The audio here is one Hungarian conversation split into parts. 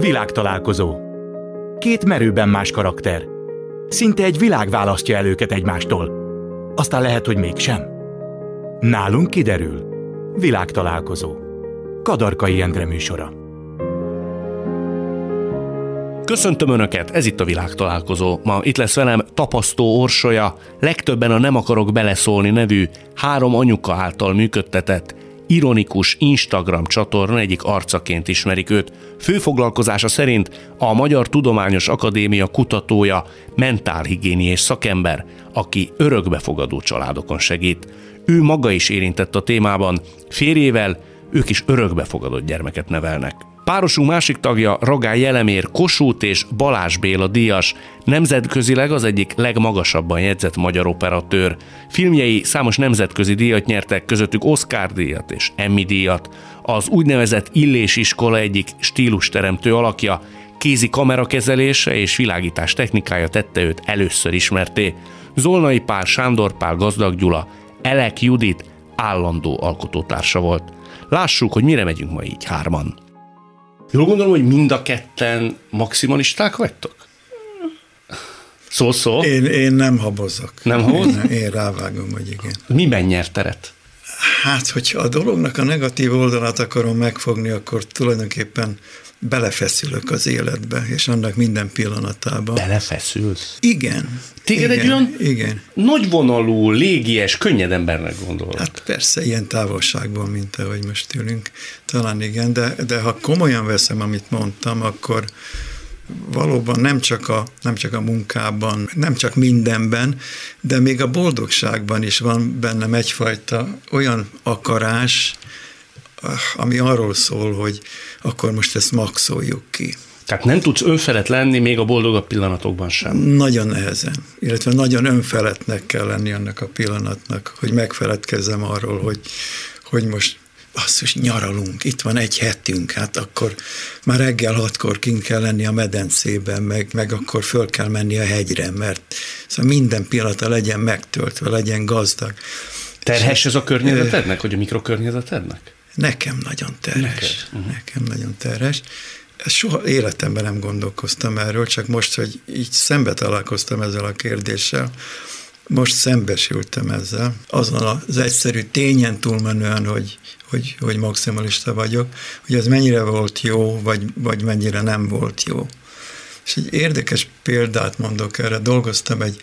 Világtalálkozó. Két merőben más karakter. Szinte egy világ választja el őket egymástól. Aztán lehet, hogy mégsem. Nálunk kiderül. Világtalálkozó. Kadarkai Endre műsora. Köszöntöm Önöket, ez itt a világtalálkozó. Ma itt lesz velem tapasztó orsolya, legtöbben a Nem akarok beleszólni nevű három anyuka által működtetett ironikus Instagram csatorna egyik arcaként ismerik őt. Főfoglalkozása szerint a Magyar Tudományos Akadémia kutatója, mentálhigiéniés szakember, aki örökbefogadó családokon segít. Ő maga is érintett a témában, férjével ők is örökbefogadott gyermeket nevelnek. Párosunk másik tagja Ragá Jelemér Kossuth és Balázs Béla díjas, nemzetközileg az egyik legmagasabban jegyzett magyar operatőr. Filmjei számos nemzetközi díjat nyertek, közöttük Oscar díjat és Emmy díjat. Az úgynevezett Illés iskola egyik stílusteremtő alakja, kézi kamerakezelése és világítás technikája tette őt először ismerté. Zolnai Pál, Sándor Pál, Gazdag Gyula, Elek Judit állandó alkotótársa volt. Lássuk, hogy mire megyünk ma így hárman. Jól gondolom, hogy mind a ketten maximalisták vagytok? Szó, szó. Én, én nem habozok. Nem haboz? Én, én rávágom, hogy igen. Miben nyer teret? Hát, hogyha a dolognak a negatív oldalát akarom megfogni, akkor tulajdonképpen belefeszülök az életbe, és annak minden pillanatában. Belefeszülsz? Igen. Téged igen, egy olyan igen. nagyvonalú, légies, könnyed embernek gondolod. Hát persze, ilyen távolságban, mint ahogy most ülünk, talán igen, de, de ha komolyan veszem, amit mondtam, akkor valóban nem csak, a, nem csak a munkában, nem csak mindenben, de még a boldogságban is van bennem egyfajta olyan akarás, ami arról szól, hogy akkor most ezt maxoljuk ki. Tehát nem tudsz önfelett lenni még a boldogabb pillanatokban sem. Nagyon nehezen, illetve nagyon önfeletnek kell lenni annak a pillanatnak, hogy megfeledkezzem arról, hogy, hogy most basszus, nyaralunk, itt van egy hetünk, hát akkor már reggel hatkor kint kell lenni a medencében, meg, meg akkor föl kell menni a hegyre, mert szóval minden pillanata legyen megtöltve, legyen gazdag. Terhes ez a környezetednek, hogy a mikrokörnyezetednek? Nekem nagyon terhes. Neked? Uh-huh. Nekem nagyon terhes. Ezt soha életemben nem gondolkoztam erről, csak most, hogy így szembe találkoztam ezzel a kérdéssel, most szembesültem ezzel, azon az egyszerű tényen túlmenően, hogy, hogy, hogy maximalista vagyok, hogy ez mennyire volt jó, vagy, vagy mennyire nem volt jó. És egy érdekes példát mondok erre, dolgoztam egy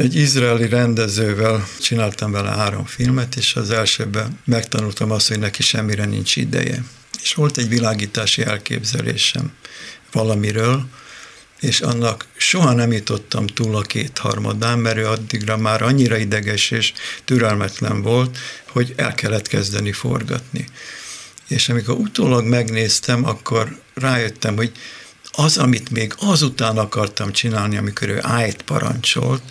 egy izraeli rendezővel csináltam vele három filmet, és az elsőben megtanultam azt, hogy neki semmire nincs ideje. És volt egy világítási elképzelésem valamiről, és annak soha nem jutottam túl a kétharmadán, mert ő addigra már annyira ideges és türelmetlen volt, hogy el kellett kezdeni forgatni. És amikor utólag megnéztem, akkor rájöttem, hogy az, amit még azután akartam csinálni, amikor ő ájt parancsolt,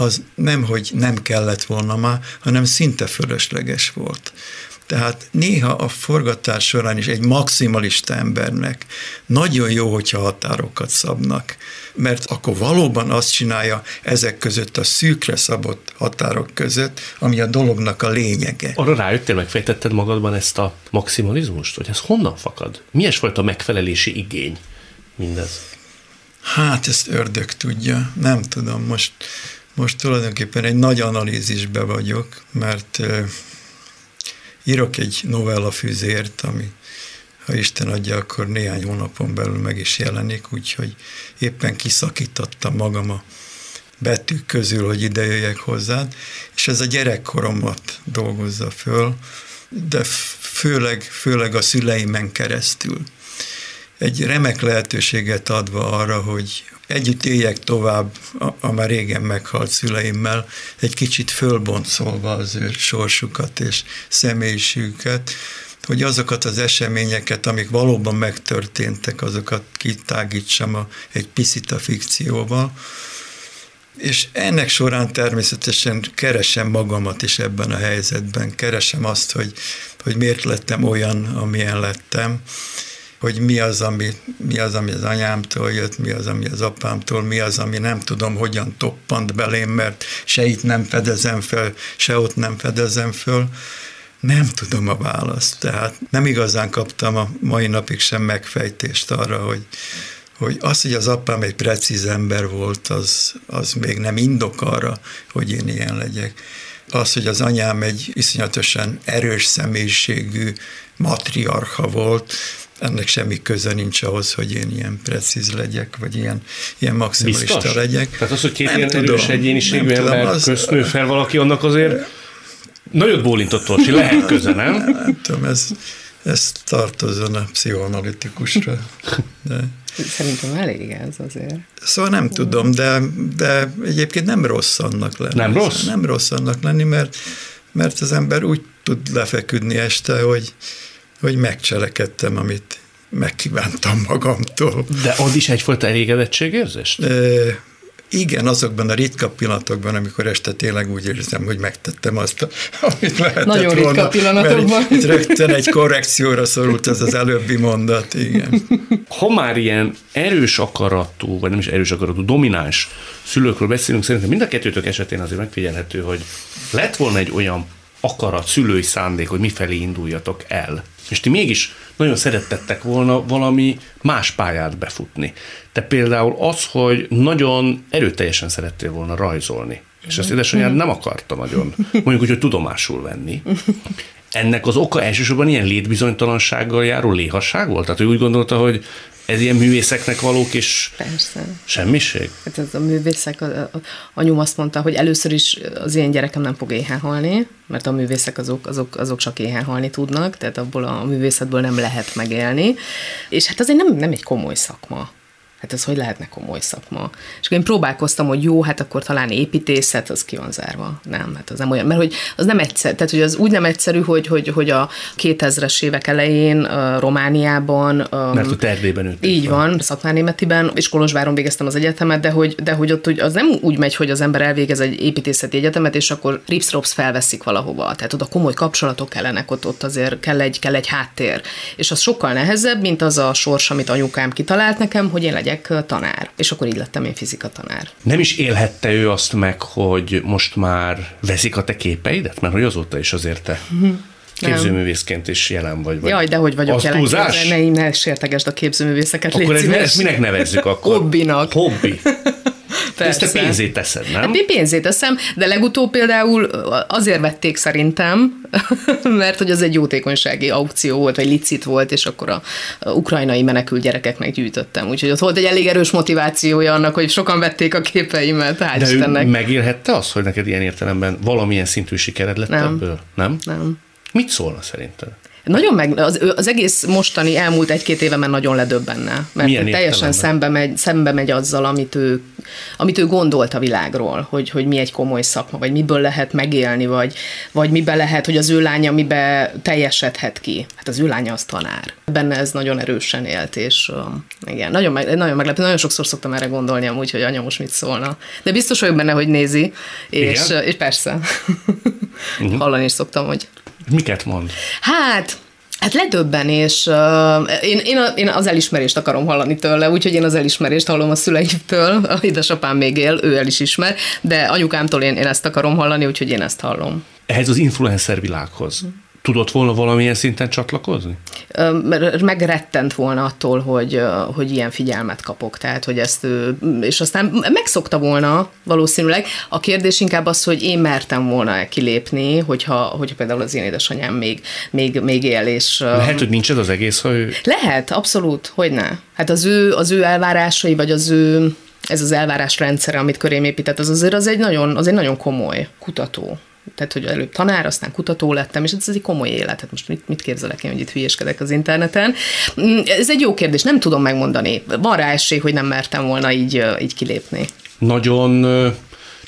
az nem, hogy nem kellett volna már, hanem szinte fölösleges volt. Tehát néha a forgatás során is egy maximalista embernek nagyon jó, hogyha határokat szabnak, mert akkor valóban azt csinálja ezek között a szűkre szabott határok között, ami a dolognak a lényege. Arra rájöttél, megfejtetted magadban ezt a maximalizmust, hogy ez honnan fakad? Milyen fajta megfelelési igény mindez? Hát ezt ördög tudja, nem tudom, most most tulajdonképpen egy nagy analízisbe vagyok, mert írok egy novella fűzért, ami ha Isten adja, akkor néhány hónapon belül meg is jelenik, úgyhogy éppen kiszakítottam magam a betűk közül, hogy ide jöjjek hozzád, és ez a gyerekkoromat dolgozza föl, de főleg, főleg a szüleimen keresztül. Egy remek lehetőséget adva arra, hogy, együtt éljek tovább a, a már régen meghalt szüleimmel, egy kicsit fölbontszolva az ő sorsukat és személyiségüket, hogy azokat az eseményeket, amik valóban megtörténtek, azokat kitágítsam a, egy picit a fikcióval, és ennek során természetesen keresem magamat is ebben a helyzetben, keresem azt, hogy, hogy miért lettem olyan, amilyen lettem, hogy mi az, ami, mi az, ami az anyámtól jött, mi az, ami az apámtól, mi az, ami nem tudom, hogyan toppant belém, mert se itt nem fedezem fel, se ott nem fedezem föl. Nem tudom a választ, tehát nem igazán kaptam a mai napig sem megfejtést arra, hogy, hogy az, hogy az apám egy precíz ember volt, az, az még nem indok arra, hogy én ilyen legyek. Az, hogy az anyám egy iszonyatosan erős személyiségű matriarcha volt, ennek semmi köze nincs ahhoz, hogy én ilyen precíz legyek, vagy ilyen, ilyen maximalista Biztos? legyek. Tehát az, hogy két Nem ilyen tudom, erős egyéniségű ember az- közt nő fel valaki, annak azért nagyot bólintott Orsi, lehet köze, nem? Nem tudom, ez, ez tartozon a pszichoanalitikusra. De, Szerintem elég ez azért. szóval nem tudom, de, de egyébként nem rossz annak lenni. Nem rossz? Nem rossz annak lenni, mert, mert az ember úgy tud lefeküdni este, hogy, hogy megcselekedtem, amit megkívántam magamtól. De ad is egyfajta elégedettségérzést? Ö, igen, azokban a ritka pillanatokban, amikor este tényleg úgy érzem, hogy megtettem azt, amit lehetett Nagyon ritka volna, pillanatokban. Mert itt rögtön egy korrekcióra szorult ez az előbbi mondat, igen. Ha már ilyen erős akaratú, vagy nem is erős akaratú, domináns szülőkről beszélünk, szerintem mind a kettőtök esetén azért megfigyelhető, hogy lett volna egy olyan akarat, szülői szándék, hogy mifelé induljatok el. És ti mégis nagyon szerettettek volna valami más pályát befutni. Te például az, hogy nagyon erőteljesen szerettél volna rajzolni, és ezt édesanyád nem akarta nagyon, mondjuk úgy, hogy tudomásul venni. Ennek az oka elsősorban ilyen létbizonytalansággal járó léhasság volt? Tehát ő úgy gondolta, hogy ez ilyen művészeknek valók, és Persze. semmiség? Hát ez a művészek, a, a, anyum azt mondta, hogy először is az én gyerekem nem fog éhen halni, mert a művészek azok, azok, azok csak éhen halni tudnak, tehát abból a művészetből nem lehet megélni. És hát azért nem, nem egy komoly szakma. Hát ez hogy lehetne komoly szakma? És akkor én próbálkoztam, hogy jó, hát akkor talán építészet, az ki van zárva. Nem, hát az nem olyan, mert hogy az nem egyszer, tehát hogy az úgy nem egyszerű, hogy, hogy, hogy a 2000-es évek elején uh, Romániában Mert ott Erdélyben nőttél így fel. van, Szatmárnémetiben, és Kolozsváron végeztem az egyetemet, de hogy, de hogy ott úgy, az nem úgy megy, hogy az ember elvégez egy építészeti egyetemet, és akkor ripsrops felveszik valahova. Tehát oda komoly kapcsolatok kellenek, ott, ott azért kell egy, kell egy háttér. És az sokkal nehezebb, mint az a sors, amit anyukám kitalált nekem, hogy én legyek ö, tanár. És akkor így lettem én fizika tanár. Nem is élhette ő azt meg, hogy most már veszik a te képeidet? Mert hogy azóta is azért te képzőművészként is jelen vagy. vagy Jaj, de hogy vagyok az jelen. túlzás? Ne, ne sértegesd a képzőművészeket, légy Akkor ez, ezt minek nevezzük akkor? Hobbinak. Hobbi. Ezt te Persze. pénzét teszed, nem? Hát én pénzét teszem, de legutóbb például azért vették szerintem, mert hogy az egy jótékonysági aukció volt, vagy licit volt, és akkor a, ukrajnai menekült gyerekeknek gyűjtöttem. Úgyhogy ott volt egy elég erős motivációja annak, hogy sokan vették a képeimet, hál' De ő Istennek. megélhette azt, hogy neked ilyen értelemben valamilyen szintű sikered lett Nem. ebből? Nem? Nem. Mit szólna szerinted? Nagyon meg, az, az egész mostani elmúlt egy-két évemen nagyon ledöbbenne, mert Milyen teljesen szembe megy, szembe megy azzal, amit ő, amit ő gondolt a világról, hogy, hogy mi egy komoly szakma, vagy miből lehet megélni, vagy, vagy miben lehet, hogy az ő lánya mibe teljesedhet ki. Hát az ő lánya az tanár. Benne ez nagyon erősen élt, és um, igen, nagyon, meg, nagyon meglepő. Nagyon sokszor szoktam erre gondolni amúgy, hogy anya most mit szólna. De biztos vagyok benne, hogy nézi, és, Igen? és persze. Hallani is szoktam, hogy Miket mond? Hát, Hát ledöbben, és uh, én, én, én az elismerést akarom hallani tőle, úgyhogy én az elismerést hallom a szüleimtől, a édesapám még él, ő el is ismer, de anyukámtól én, én ezt akarom hallani, úgyhogy én ezt hallom. Ehhez az influencer világhoz tudott volna valamilyen szinten csatlakozni? Megrettent volna attól, hogy, hogy ilyen figyelmet kapok, tehát hogy ezt, és aztán megszokta volna valószínűleg. A kérdés inkább az, hogy én mertem volna kilépni, hogyha, hogyha például az én édesanyám még, még, még él, és... Lehet, hogy nincs ez az egész, ha ő Lehet, abszolút, hogy ne. Hát az ő, az ő elvárásai, vagy az ő, ez az elvárás rendszere, amit körém épített, az azért az egy nagyon, az egy nagyon komoly kutató. Tehát, hogy előbb tanár, aztán kutató lettem, és ez egy komoly élet. Hát most mit, mit képzelek én, hogy itt hülyeskedek az interneten? Mm, Ez egy jó kérdés, nem tudom megmondani. Van rá esély, hogy nem mertem volna így, így kilépni. nagyon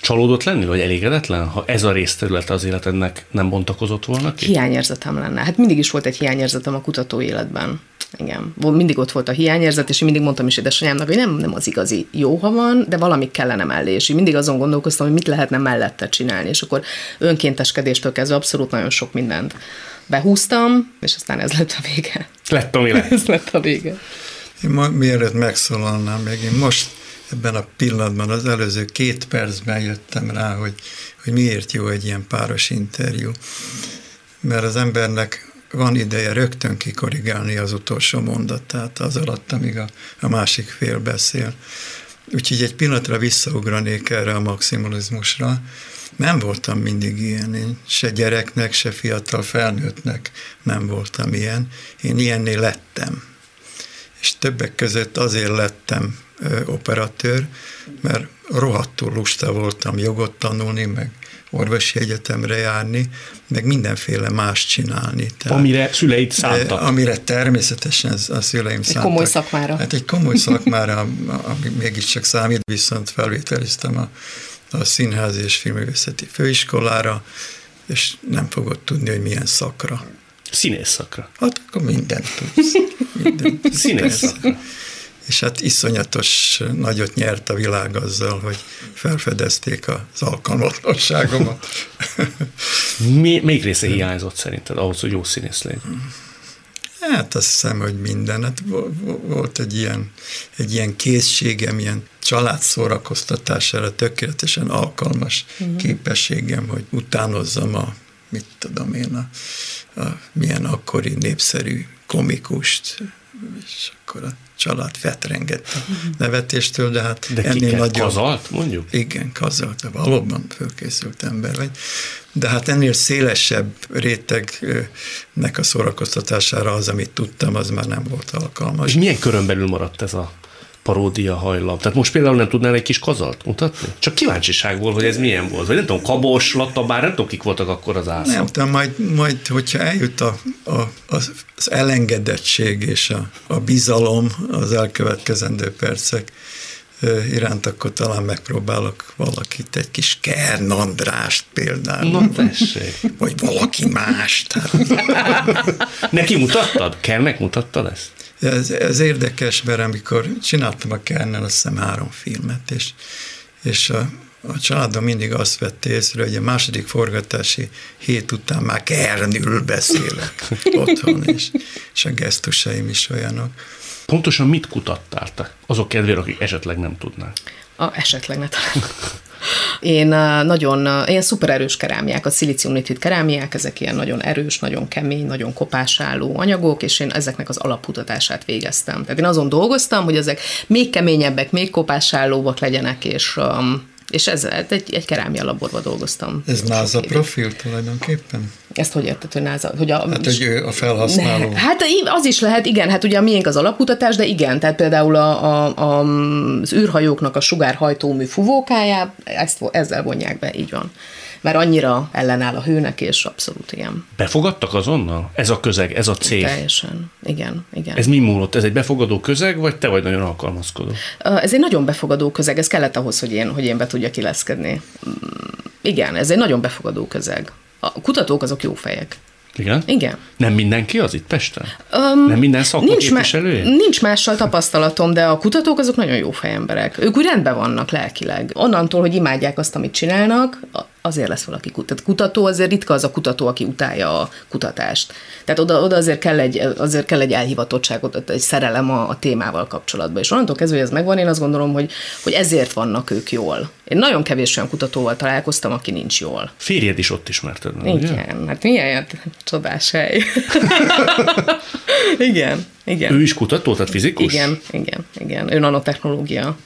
csalódott lenni, vagy elégedetlen, ha ez a részterülete az életednek nem bontakozott volna ki? Hiányérzetem lenne. Hát mindig is volt egy hiányérzetem a kutató életben. Igen. Mindig ott volt a hiányérzet, és én mindig mondtam is édesanyámnak, hogy nem, nem az igazi jó, ha van, de valami kellene mellé. És én mindig azon gondolkoztam, hogy mit lehetne mellette csinálni. És akkor önkénteskedéstől kezdve abszolút nagyon sok mindent behúztam, és aztán ez lett a vége. Lett, ami lett. Ez lett a vége. Én ma, mielőtt megszólalnám, még én most ebben a pillanatban, az előző két percben jöttem rá, hogy, hogy miért jó egy ilyen páros interjú. mert az embernek van ideje rögtön kikorrigálni az utolsó mondatát az alatt, amíg a, a másik fél beszél. Úgyhogy egy pillanatra visszaugranék erre a maximalizmusra. Nem voltam mindig ilyen, én se gyereknek, se fiatal felnőttnek nem voltam ilyen. Én ilyenné lettem. És többek között azért lettem ö, operatőr, mert rohadtul lusta voltam jogot tanulni, meg orvosi egyetemre járni, meg mindenféle más csinálni. Tehát, amire szüleid szántak. Amire természetesen a szüleim szántak. Egy komoly szakmára. Hát egy komoly szakmára, ami mégiscsak számít, viszont felvételiztem a, a Színház és Filművészeti Főiskolára, és nem fogod tudni, hogy milyen szakra. Színész szakra. Hát akkor mindent tudsz. Mindent. Színész szakra és hát iszonyatos nagyot nyert a világ azzal, hogy felfedezték az alkalmatlanságomat. Mi, még része hiányzott szerinted ahhoz, hogy jó színész legyen? Hát azt hiszem, hogy minden. Hát volt egy ilyen, egy ilyen készségem, ilyen család szórakoztatására tökéletesen alkalmas uh-huh. képességem, hogy utánozzam a, mit tudom én, a, a milyen akkori népszerű komikust, és akkor a család fetrengett a nevetéstől, de hát de ennél nagyobb... Kazalt, mondjuk? Igen, kazalt, de valóban fölkészült ember vagy. De hát ennél szélesebb rétegnek a szórakoztatására az, amit tudtam, az már nem volt alkalmas. És milyen körön belül maradt ez a paródia hajlam. Tehát most például nem tudnál egy kis kazalt mutatni? Csak kíváncsiságból, hogy ez milyen volt. Vagy nem tudom, kabos, latta, bár nem tudom, kik voltak akkor az ászok. Nem tudom, majd, majd hogyha eljut a, a, az, elengedettség és a, a bizalom az elkövetkezendő percek iránt, akkor talán megpróbálok valakit, egy kis Kern Andrást például. Na tessék. Vagy valaki más. Neki mutattad? Kernnek mutattad ezt? Ez, ez érdekes, mert amikor csináltam a Kernel, azt hiszem három filmet, és, és a, a családom mindig azt vette észre, hogy a második forgatási hét után már Kernül beszélek otthon, és, és a gesztusaim is olyanok. Pontosan mit kutattál te? Azok kedvére, akik esetleg nem tudnák. A, esetleg ne talán. Én nagyon, ilyen szupererős kerámiák, a szilíciumnitrit kerámiák, ezek ilyen nagyon erős, nagyon kemény, nagyon kopásálló anyagok, és én ezeknek az alapkutatását végeztem. Tehát én azon dolgoztam, hogy ezek még keményebbek, még kopásállóbbak legyenek, és um, és ezzel hát egy, egy kerámia laborban dolgoztam. Ez NASA profil tulajdonképpen? Ezt hogy érted, hogy NASA? Hogy a, hát, hogy ő a felhasználó. Ne, hát az is lehet, igen, hát ugye a miénk az alapkutatás, de igen, tehát például a, a, a, az űrhajóknak a sugárhajtómű fuvókáját, ezt, ezzel vonják be, így van mert annyira ellenáll a hőnek, és abszolút igen. Befogadtak azonnal? Ez a közeg, ez a cég? Teljesen, igen, igen. Ez mi múlott? Ez egy befogadó közeg, vagy te vagy nagyon alkalmazkodó? Ez egy nagyon befogadó közeg, ez kellett ahhoz, hogy én, hogy én be tudjak illeszkedni. Mm, igen, ez egy nagyon befogadó közeg. A kutatók azok jó fejek. Igen? Igen. Nem mindenki az itt Pesten? Um, nem minden szakma nincs, képviselője? nincs mással tapasztalatom, de a kutatók azok nagyon jó fejemberek. Ők úgy rendben vannak lelkileg. Onnantól, hogy imádják azt, amit csinálnak, azért lesz valaki kutató. Kutató azért ritka az a kutató, aki utálja a kutatást. Tehát oda, oda azért, kell egy, azért kell egy elhivatottság, egy szerelem a, a témával kapcsolatban. És onnantól kezdve, hogy ez megvan, én azt gondolom, hogy, hogy ezért vannak ők jól. Én nagyon kevés olyan kutatóval találkoztam, aki nincs jól. Férjed is ott ismerted, nem? Igen, ugye? hát milyen csodás hely. igen, igen. Ő is kutató, tehát fizikus? Igen, igen, igen. Ő nanotechnológia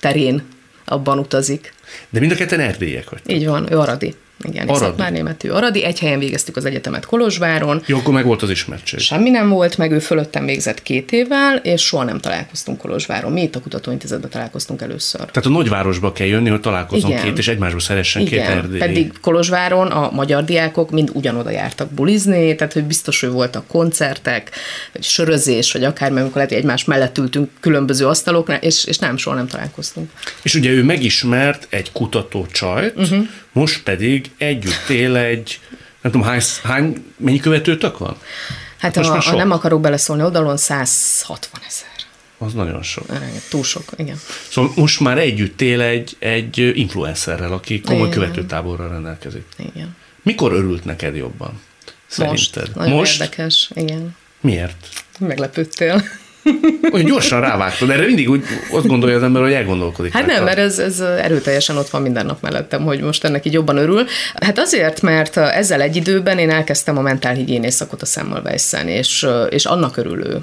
terén abban utazik. De mind a ketten erdélyek vagy. Így van, ő aradi. Igen, Aradi. már németű Aradi. Egy helyen végeztük az egyetemet Kolozsváron. Jó, akkor meg volt az ismertség. Semmi nem volt, meg ő fölöttem végzett két évvel, és soha nem találkoztunk Kolozsváron. Mi itt a kutatóintézetben találkoztunk először. Tehát a nagyvárosba kell jönni, hogy találkozom Igen. két, és egymásba szeressen Igen. két erdély. Pedig Kolozsváron a magyar diákok mind ugyanoda jártak bulizni, tehát hogy biztos, hogy voltak koncertek, vagy sörözés, vagy akármi, amikor lehet, egymás mellett ültünk különböző asztaloknál, és, és nem, soha nem találkoztunk. És ugye ő megismert egy kutató csajt, uh-huh. Most pedig együtt él egy, nem tudom, hány, hány mennyi követőtök van? Hát, hát a, a nem akarok beleszólni oldalon, 160 ezer. Az nagyon sok. Túl sok, igen. Szóval most már együtt él egy, egy influencerrel, aki komoly igen. követőtáborral rendelkezik. Igen. Mikor örült neked jobban? Szerinted? Most. Nagyon most? érdekes, igen. Miért? Meglepődtél. Olyan gyorsan rávágtad. Erre mindig úgy azt gondolja az ember, hogy elgondolkodik. Hát nem, mert ez, ez erőteljesen ott van minden nap mellettem, hogy most ennek így jobban örül. Hát azért, mert ezzel egy időben én elkezdtem a mentálhigiénész szakot a Semmelweis-en, és, és annak örülő.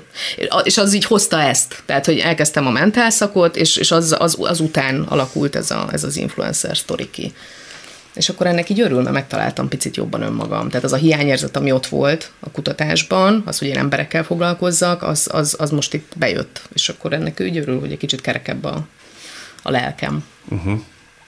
És az így hozta ezt. Tehát, hogy elkezdtem a mentál szakot, és, és az, az, az után alakult ez, a, ez az influencer sztori ki. És akkor ennek így örülve megtaláltam picit jobban önmagam. Tehát az a hiányérzet, ami ott volt a kutatásban, az, hogy én emberekkel foglalkozzak, az, az, az most itt bejött. És akkor ennek úgy örül, hogy egy kicsit kerekebb a, a lelkem. Uh-huh.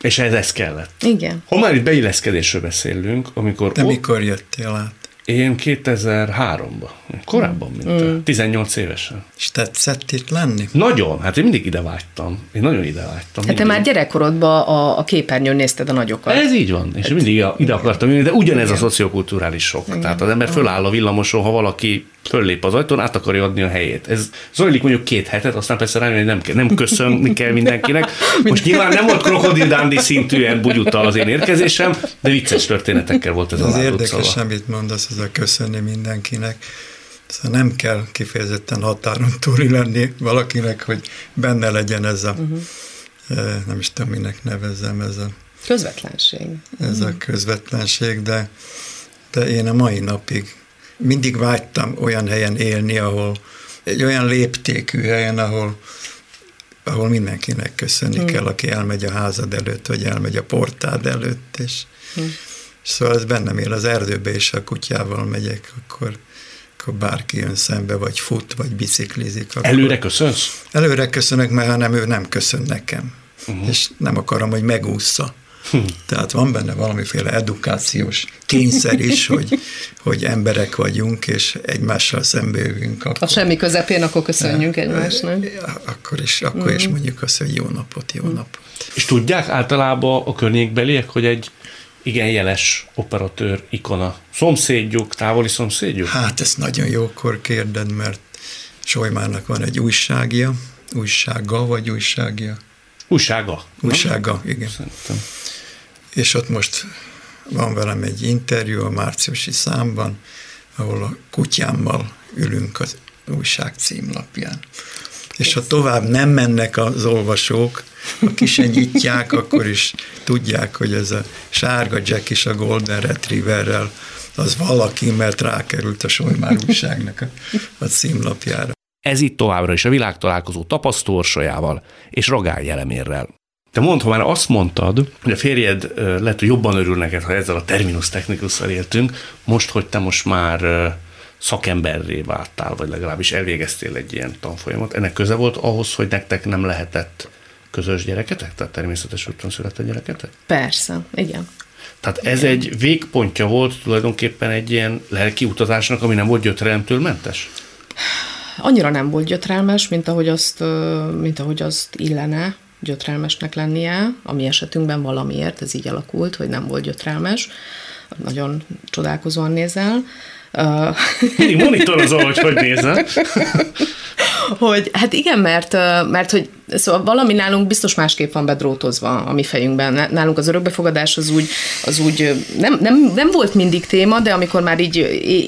És ez, ez kellett. Igen. Ha már itt beilleszkedésről beszélünk, amikor... De mikor jöttél át? Én 2003-ban, korábban, mint mm. 18 évesen. És tetszett itt lenni? Nagyon, hát én mindig ide vágytam. Én nagyon ide vágytam. Hát te már gyerekkorodban a, a képernyőn nézted a nagyokat. Ez így van, és hát, mindig ide akartam jönni, de ugyanez Igen. a szociokulturális sok. Igen. Tehát az ember föláll a villamoson, ha valaki föllép az ajtón, át akarja adni a helyét. Ez zajlik mondjuk két hetet, aztán persze rájön, hogy nem, kell, nem köszönni kell mindenkinek. Most nyilván nem volt krokodil dándi szintűen bugyuta az én érkezésem, de vicces történetekkel volt ez az a érdekes, szava. amit mondasz, ez a köszönni mindenkinek. Szóval nem kell kifejezetten határon túli lenni valakinek, hogy benne legyen ez a, uh-huh. nem is tudom, minek nevezzem, ez a közvetlenség. Ez uh-huh. a mhm. közvetlenség, de, de én a mai napig mindig vágytam olyan helyen élni, ahol egy olyan léptékű helyen, ahol, ahol mindenkinek köszönni hmm. kell, aki elmegy a házad előtt, vagy elmegy a portád előtt, és, hmm. szóval ez bennem él az erdőbe, és a kutyával megyek, akkor, akkor bárki jön szembe, vagy fut, vagy biciklizik. Akkor Előre köszönsz? Előre köszönök, mert ha nem, ő nem köszön nekem. Uh-huh. És nem akarom, hogy megúszza. Hm. Tehát van benne valamiféle edukációs kényszer is, hogy, hogy emberek vagyunk, és egymással jövünk. Akkor, ha semmi közepén, akkor köszönjünk egymásnak. Akkor is, akkor mm. is mondjuk azt, hogy jó napot, jó mm. napot. És tudják általában a környékbeliek, hogy egy igen jeles operatőr ikona. Szomszédjuk, távoli szomszédjuk? Hát ezt nagyon jókor kérded, mert Solymának van egy újságja, újsága vagy újságja? Újsága. Újsága, igen. Szerintem és ott most van velem egy interjú a márciusi számban, ahol a kutyámmal ülünk az újság címlapján. És ha tovább nem mennek az olvasók, ha kisenyítják, akkor is tudják, hogy ez a sárga Jack is a Golden Retrieverrel az valaki, mert rákerült a Solymár újságnak a, a címlapjára. Ez itt továbbra is a világtalálkozó tapasztórsajával és Rogán Jelemérrel. Te mondd, ha már azt mondtad, hogy a férjed lehet, hogy jobban örül neked, ha ezzel a terminus technikusszal éltünk, most, hogy te most már szakemberré váltál, vagy legalábbis elvégeztél egy ilyen tanfolyamot, ennek köze volt ahhoz, hogy nektek nem lehetett közös gyereketek, tehát természetes úton született gyereketek? Persze, igen. Tehát ez igen. egy végpontja volt tulajdonképpen egy ilyen lelki utazásnak, ami nem volt gyötrelmtől mentes? Annyira nem volt gyötrelmes, mint ahogy azt, mint ahogy azt illene gyötrelmesnek lennie, a mi esetünkben valamiért ez így alakult, hogy nem volt gyötrelmes. Nagyon csodálkozóan nézel. Mindig monitorozol, hogy hogy nézel. hogy hát igen, mert, mert hogy Szóval valami nálunk biztos másképp van bedrótozva a mi fejünkben. Nálunk az örökbefogadás az úgy, az úgy nem, nem, nem volt mindig téma, de amikor már így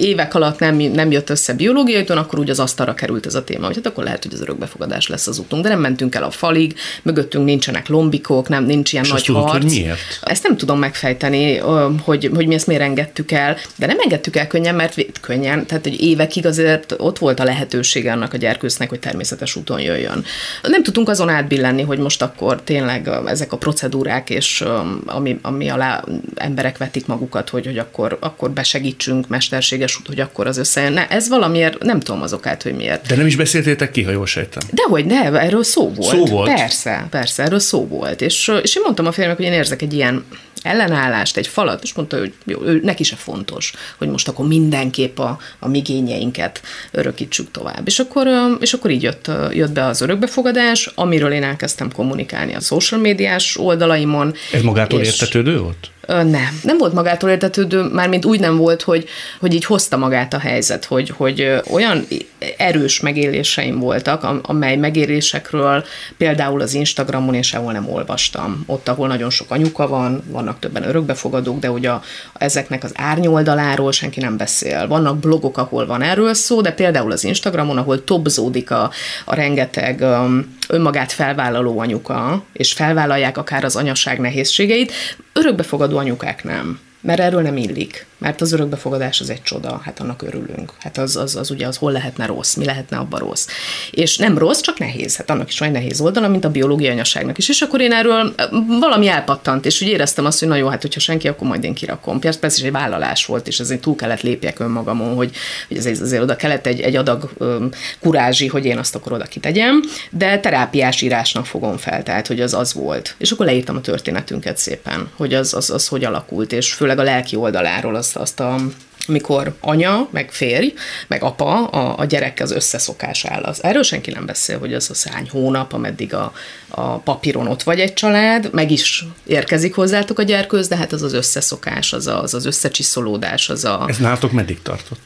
évek alatt nem, nem jött össze biológiai úton, akkor úgy az asztalra került ez a téma, hogy hát akkor lehet, hogy az örökbefogadás lesz az utunk. De nem mentünk el a falig, mögöttünk nincsenek lombikok, nem, nincs ilyen És nagy tudod, harc. Hogy miért? Ezt nem tudom megfejteni, hogy, hogy mi ezt miért engedtük el, de nem engedtük el könnyen, mert könnyen, tehát egy évekig azért ott volt a lehetősége annak a gyerkősznek, hogy természetes úton jöjjön. Nem tudtunk azon átbillenni, hogy most akkor tényleg ezek a procedúrák, és ami, ami alá emberek vetik magukat, hogy, hogy akkor, akkor besegítsünk mesterséges út, hogy akkor az összejön. Ne, ez valamiért, nem tudom az okát, hogy miért. De nem is beszéltétek ki, ha jól sejtem. Dehogy, ne, erről szó volt. Szó volt? Persze, persze, erről szó volt. És, és én mondtam a férjemnek, hogy én érzek egy ilyen ellenállást, egy falat, és mondta, hogy jó, ő, neki se fontos, hogy most akkor mindenképp a, a migényeinket örökítsük tovább. És akkor, és akkor így jött, jött be az örökbefogadás, amiről én elkezdtem kommunikálni a social médiás oldalaimon. Ez magától és, értetődő volt? Nem, nem volt magától értetődő, mármint úgy nem volt, hogy, hogy így hozta magát a helyzet, hogy, hogy olyan erős megéléseim voltak, amely megélésekről például az Instagramon és sehol nem olvastam. Ott, ahol nagyon sok anyuka van, vannak többen örökbefogadók, de ugye a, ezeknek az árnyoldaláról senki nem beszél. Vannak blogok, ahol van erről szó, de például az Instagramon, ahol topzódik a, a rengeteg um, önmagát felvállaló anyuka, és felvállalják akár az anyaság nehézségeit, örökbefogadó anyukák nem mert erről nem illik, mert az örökbefogadás az egy csoda, hát annak örülünk. Hát az, az, az ugye az hol lehetne rossz, mi lehetne abban rossz. És nem rossz, csak nehéz. Hát annak is van egy nehéz oldala, mint a biológiai anyaságnak is. És akkor én erről valami elpattant, és úgy éreztem azt, hogy na jó, hát hogyha senki, akkor majd én kirakom. Persze, persze egy vállalás volt, és ezért túl kellett lépjek önmagamon, hogy, hogy azért, azért oda kellett egy, egy adag um, kurázsi, hogy én azt akkor oda kitegyem, de terápiás írásnak fogom fel, tehát hogy az az volt. És akkor leírtam a történetünket szépen, hogy az, az, az hogy alakult, és főleg a lelki oldaláról azt, azt a mikor anya, meg férj, meg apa a, a gyerek az összeszokás áll. Az, erről senki nem beszél, hogy az a szány hónap, ameddig a, a papíron ott vagy egy család, meg is érkezik hozzátok a gyerkőz, de hát az az összeszokás, az a, az, az összecsiszolódás, az a... Ez nálatok meddig tartott?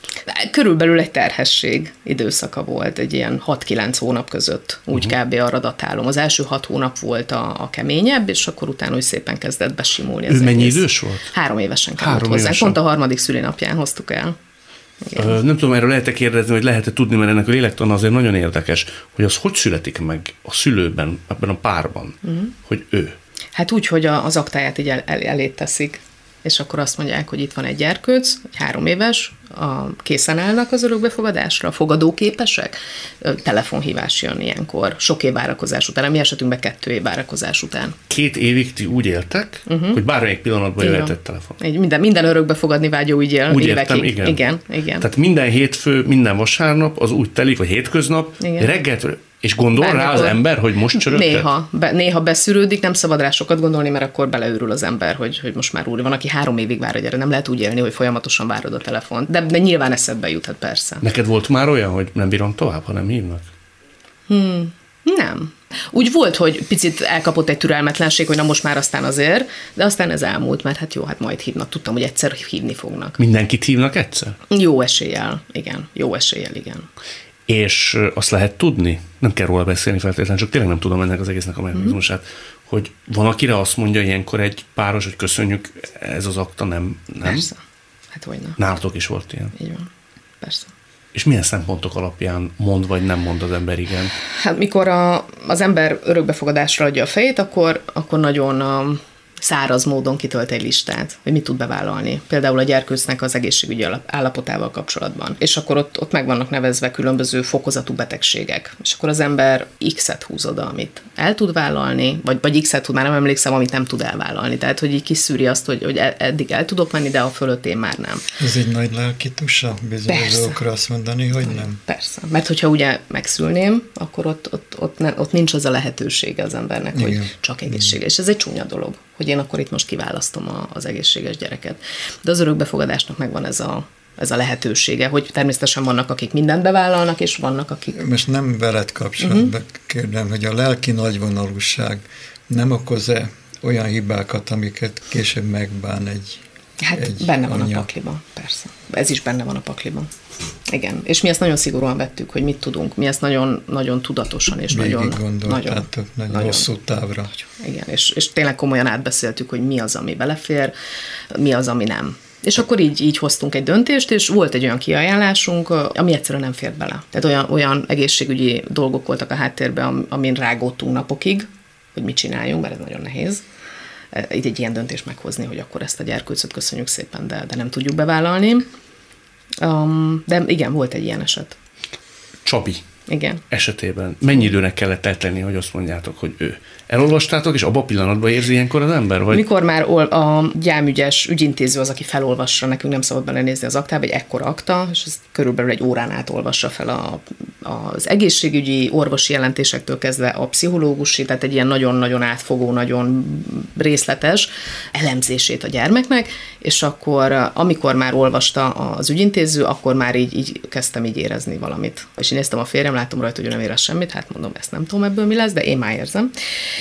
Körülbelül egy terhesség időszaka volt, egy ilyen 6-9 hónap között, úgy uh-huh. kb. arra datálom. Az első 6 hónap volt a, a keményebb, és akkor utána úgy szépen kezdett besimulni. Ő mennyi egész. idős volt? Három évesen került Három hozzá. Évesen. Pont a harmadik szülinapján hoztuk el. Igen. Nem tudom, erről lehet-e kérdezni, hogy lehet-e tudni, mert ennek a lélektana azért nagyon érdekes, hogy az hogy születik meg a szülőben, ebben a párban, uh-huh. hogy ő. Hát úgy, hogy az aktáját így el, el, elét teszik és akkor azt mondják, hogy itt van egy gyerkőc, három éves, a, készen állnak az örökbefogadásra, fogadóképesek, telefonhívás jön ilyenkor, sok év várakozás után, a mi esetünkben kettő év várakozás után. Két évig ti úgy éltek, uh-huh. hogy bármelyik pillanatban jöhet egy telefon. Így minden, minden örökbefogadni vágyó úgy él úgy évekig. Értem, igen. igen. igen. Tehát minden hétfő, minden vasárnap az úgy telik, vagy hétköznap, igen. reggelt és gondol Bármikor, rá az ember, hogy most csörögtet? Néha, be, néha beszűrődik, nem szabad rá sokat gondolni, mert akkor beleőrül az ember, hogy, hogy most már úr van, aki három évig vár, hogy erre nem lehet úgy élni, hogy folyamatosan várod a telefont. De, de nyilván eszedbe juthat persze. Neked volt már olyan, hogy nem bírom tovább, ha nem hívnak? Hmm, nem. Úgy volt, hogy picit elkapott egy türelmetlenség, hogy na most már aztán azért, de aztán ez elmúlt, mert hát jó, hát majd hívnak. Tudtam, hogy egyszer hívni fognak. Mindenkit hívnak egyszer? Jó eséllyel, igen. Jó eséllyel, igen és azt lehet tudni, nem kell róla beszélni feltétlenül, csak tényleg nem tudom ennek az egésznek a mechanizmusát, mm. hogy van, akire azt mondja ilyenkor egy páros, hogy köszönjük, ez az akta nem. nem? Persze. Hát hogy nem. Nálatok is volt ilyen. Így van. Persze. És milyen szempontok alapján mond vagy nem mond az ember igen? Hát mikor a, az ember örökbefogadásra adja a fejét, akkor, akkor nagyon um, száraz módon kitölt egy listát, hogy mit tud bevállalni. Például a gyerkőcnek az egészségügyi állapotával kapcsolatban. És akkor ott, ott meg vannak nevezve különböző fokozatú betegségek. És akkor az ember X-et húz oda, amit el tud vállalni, vagy, vagy X-et tud, már nem emlékszem, amit nem tud elvállalni. Tehát, hogy így kiszűri azt, hogy, hogy e, eddig el tudok menni, de a fölött én már nem. Ez egy nagy lelki tusa bizonyos dolgokra azt mondani, hogy nem. Persze. Mert hogyha ugye megszülném, akkor ott, ott, ott, ne, ott nincs az a lehetősége az embernek, Igen. hogy csak egészséges. És ez egy csúnya dolog hogy én akkor itt most kiválasztom a, az egészséges gyereket. De az örökbefogadásnak megvan ez a, ez a lehetősége, hogy természetesen vannak, akik mindent bevállalnak, és vannak, akik... Most nem veled kapcsolatban uh-huh. kérdem, hogy a lelki nagyvonalúság nem okoz-e olyan hibákat, amiket később megbán egy Hát egy benne van anya. a pakliban, persze. Ez is benne van a pakliban. Igen, és mi ezt nagyon szigorúan vettük, hogy mit tudunk. Mi ezt nagyon, nagyon tudatosan és Végig nagyon, nagyon, nagyon, nagyon hosszú távra. Igen, és, és tényleg komolyan átbeszéltük, hogy mi az, ami belefér, mi az, ami nem. És akkor így, így hoztunk egy döntést, és volt egy olyan kiajánlásunk, ami egyszerűen nem fért bele. Tehát olyan, olyan egészségügyi dolgok voltak a háttérben, amin rágódtunk napokig, hogy mit csináljunk, mert ez nagyon nehéz így egy ilyen döntést meghozni, hogy akkor ezt a gyerkőcöt köszönjük szépen, de, de nem tudjuk bevállalni. Um, de igen, volt egy ilyen eset. Csabi. Igen. Esetében mennyi időnek kellett eltenni, hogy azt mondjátok, hogy ő? Elolvastátok, és abban a pillanatban érzi ilyenkor az ember? Vagy? Mikor már a gyámügyes ügyintéző az, aki felolvassa, nekünk nem szabad belenézni az aktába, egy ekkora akta, és ez körülbelül egy órán át olvassa fel a, az egészségügyi orvosi jelentésektől kezdve a pszichológusi, tehát egy ilyen nagyon-nagyon átfogó, nagyon részletes elemzését a gyermeknek, és akkor amikor már olvasta az ügyintéző, akkor már így, így kezdtem így érezni valamit. És én néztem a férjem, látom rajta, hogy ő nem érez semmit, hát mondom, ezt nem tudom ebből mi lesz, de én már érzem.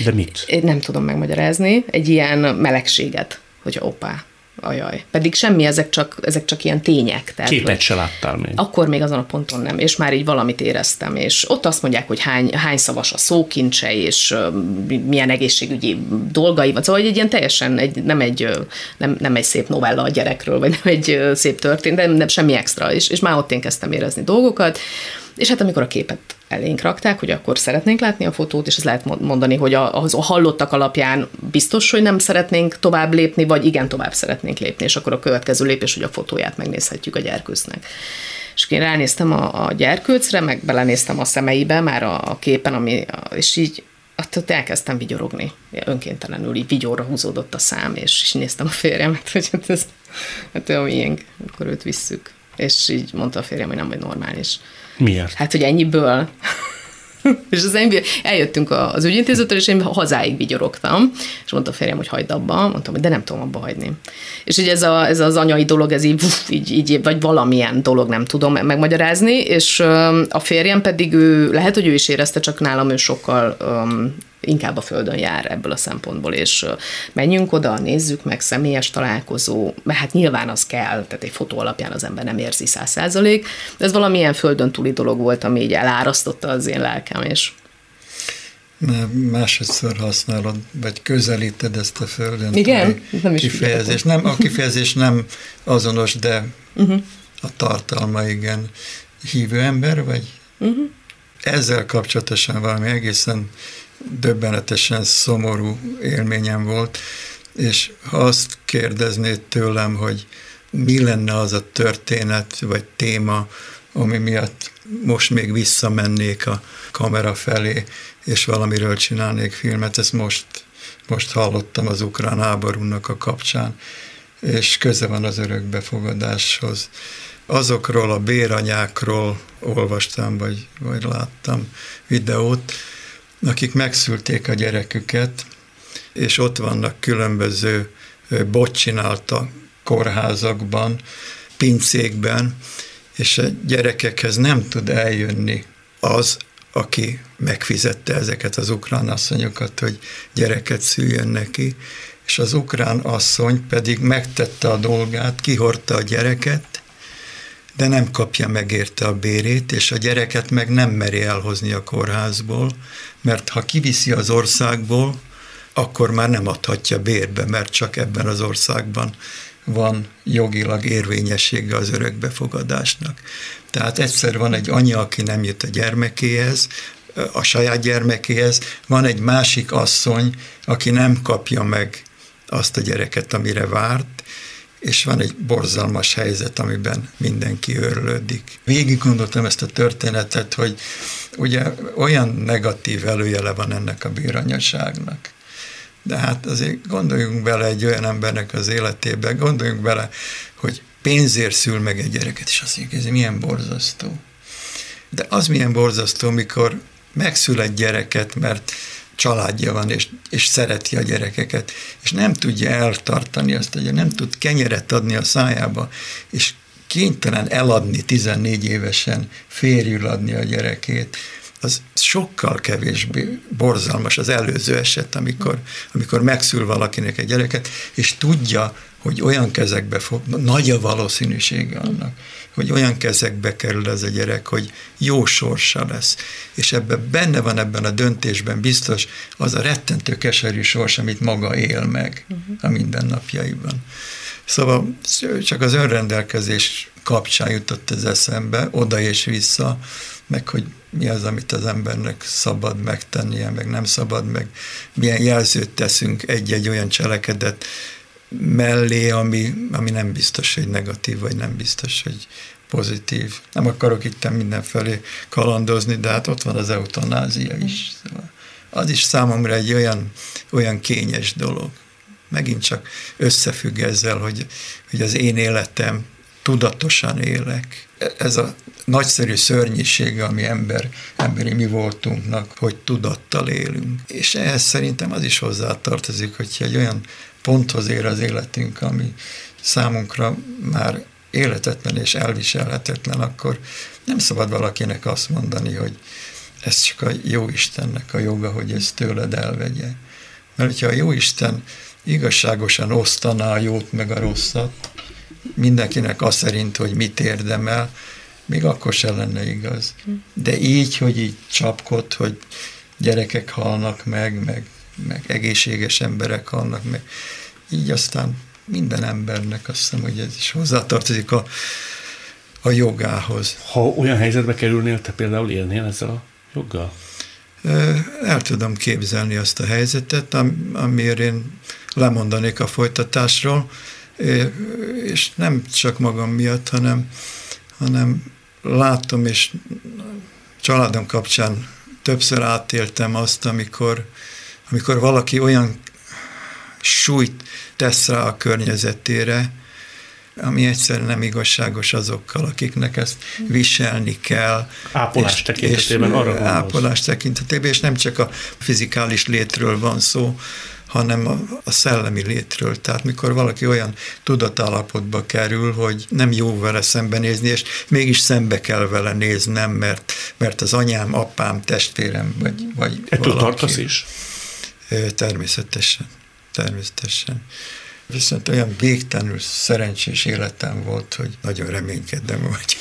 De mit? Én nem tudom megmagyarázni. Egy ilyen melegséget hogy oppá, ajaj. Pedig semmi, ezek csak, ezek csak ilyen tények. Tehát, Képet se láttál még. Akkor még azon a ponton nem, és már így valamit éreztem, és ott azt mondják, hogy hány, hány szavas a szókincse, és milyen egészségügyi dolgai van. Szóval egy ilyen teljesen egy, nem, egy, nem, nem egy szép novella a gyerekről, vagy nem egy szép történet, de nem semmi extra, és, és már ott én kezdtem érezni dolgokat, és hát amikor a képet elénk rakták, hogy akkor szeretnénk látni a fotót, és ez lehet mondani, hogy a, a hallottak alapján biztos, hogy nem szeretnénk tovább lépni, vagy igen, tovább szeretnénk lépni, és akkor a következő lépés, hogy a fotóját megnézhetjük a gyerkőcnek. És én ránéztem a, a gyerkőcre, meg belenéztem a szemeibe már a, a képen, ami, és így ott elkezdtem vigyorogni. Önkéntelenül így vigyorra húzódott a szám, és, és néztem a férjemet, hogy hát ez hát olyan miénk, akkor őt visszük. És így mondta a férjem, hogy nem vagy normális. Miért? Hát, hogy ennyiből. és az enyém, eljöttünk az ügyintézőtől, és én hazáig vigyorogtam, és mondta a férjem, hogy hagyd abba, mondtam, hogy de nem tudom abba hagyni. És ugye ez, a, ez az anyai dolog, ez így, uff, így, így, vagy valamilyen dolog, nem tudom megmagyarázni, és a férjem pedig ő, lehet, hogy ő is érezte, csak nálam ő sokkal um, inkább a földön jár ebből a szempontból, és menjünk oda, nézzük meg, személyes találkozó, mert hát nyilván az kell, tehát egy fotó alapján az ember nem érzi száz százalék, de ez valamilyen földön túli dolog volt, ami így elárasztotta az én lelkem, és másodszor használod, vagy közelíted ezt a földön Igen? Nem is kifejezés. Nem, a kifejezés nem azonos, de uh-huh. a tartalma igen. Hívő ember, vagy? Uh-huh. Ezzel kapcsolatosan valami egészen döbbenetesen szomorú élményem volt, és ha azt kérdeznéd tőlem, hogy mi lenne az a történet vagy téma, ami miatt most még visszamennék a kamera felé, és valamiről csinálnék filmet, ezt most, most hallottam az ukrán háborúnak a kapcsán, és köze van az örökbefogadáshoz. Azokról a béranyákról olvastam, vagy, vagy láttam videót, akik megszülték a gyereküket, és ott vannak különböző bocsinálta kórházakban, pincékben, és a gyerekekhez nem tud eljönni az, aki megfizette ezeket az ukrán asszonyokat, hogy gyereket szüljön neki, és az ukrán asszony pedig megtette a dolgát, kihordta a gyereket, de nem kapja meg érte a bérét, és a gyereket meg nem meri elhozni a kórházból, mert ha kiviszi az országból, akkor már nem adhatja bérbe, mert csak ebben az országban van jogilag érvényessége az örökbefogadásnak. Tehát egyszer van egy anya, aki nem jut a gyermekéhez, a saját gyermekéhez, van egy másik asszony, aki nem kapja meg azt a gyereket, amire várt, és van egy borzalmas helyzet, amiben mindenki örülődik. Végig gondoltam ezt a történetet, hogy ugye olyan negatív előjele van ennek a bíranyaságnak. De hát azért gondoljunk bele egy olyan embernek az életébe, gondoljunk bele, hogy pénzért szül meg egy gyereket, és azt mondjuk, ez milyen borzasztó. De az milyen borzasztó, mikor megszül egy gyereket, mert családja van, és, és szereti a gyerekeket, és nem tudja eltartani azt, hogy nem tud kenyeret adni a szájába, és kénytelen eladni 14 évesen, férjül adni a gyerekét, az sokkal kevésbé borzalmas az előző eset, amikor, amikor megszül valakinek egy gyereket, és tudja, hogy olyan kezekbe fog, nagy a valószínűsége annak, hogy olyan kezekbe kerül ez a gyerek, hogy jó sorsa lesz. És ebben benne van ebben a döntésben biztos az a rettentő keserű sors, amit maga él meg uh-huh. a mindennapjaiban. Szóval csak az önrendelkezés kapcsán jutott ez eszembe, oda és vissza, meg hogy mi az, amit az embernek szabad megtennie, meg nem szabad, meg milyen jelzőt teszünk egy-egy olyan cselekedet mellé, ami, ami nem biztos, hogy negatív, vagy nem biztos, hogy pozitív. Nem akarok itt mindenfelé kalandozni, de hát ott van az eutanázia is. Szóval az is számomra egy olyan, olyan kényes dolog. Megint csak összefügg ezzel, hogy, hogy az én életem tudatosan élek. Ez a nagyszerű szörnyiség, ami ember, emberi mi voltunknak, hogy tudattal élünk. És ehhez szerintem az is hozzátartozik, hogyha egy olyan ponthoz ér az életünk, ami számunkra már életetlen és elviselhetetlen, akkor nem szabad valakinek azt mondani, hogy ez csak a jó Istennek a joga, hogy ezt tőled elvegye. Mert hogyha a Jóisten igazságosan osztaná a jót meg a rosszat, mindenkinek az szerint, hogy mit érdemel, még akkor sem lenne igaz. De így, hogy így csapkod, hogy gyerekek halnak meg, meg, meg egészséges emberek halnak meg, így aztán minden embernek azt hiszem, hogy ez is hozzátartozik a, a jogához. Ha olyan helyzetbe kerülnél, te például élnél ezzel a joggal? El tudom képzelni azt a helyzetet, amiért én lemondanék a folytatásról, és nem csak magam miatt, hanem, hanem látom, és családom kapcsán többször átéltem azt, amikor, amikor valaki olyan súlyt tesz rá a környezetére, ami egyszerűen nem igazságos azokkal, akiknek ezt viselni kell. Ápolás és, tekintetében és arra gondolsz. Ápolás tekintetében, és nem csak a fizikális létről van szó, hanem a, a szellemi létről. Tehát mikor valaki olyan tudatállapotba kerül, hogy nem jó vele szembenézni, és mégis szembe kell vele néznem, mert, mert az anyám, apám, testvérem, vagy, vagy Ettől valaki. tartasz is? Természetesen. Természetesen. Viszont olyan végtelenül szerencsés életem volt, hogy nagyon reménykedem, hogy...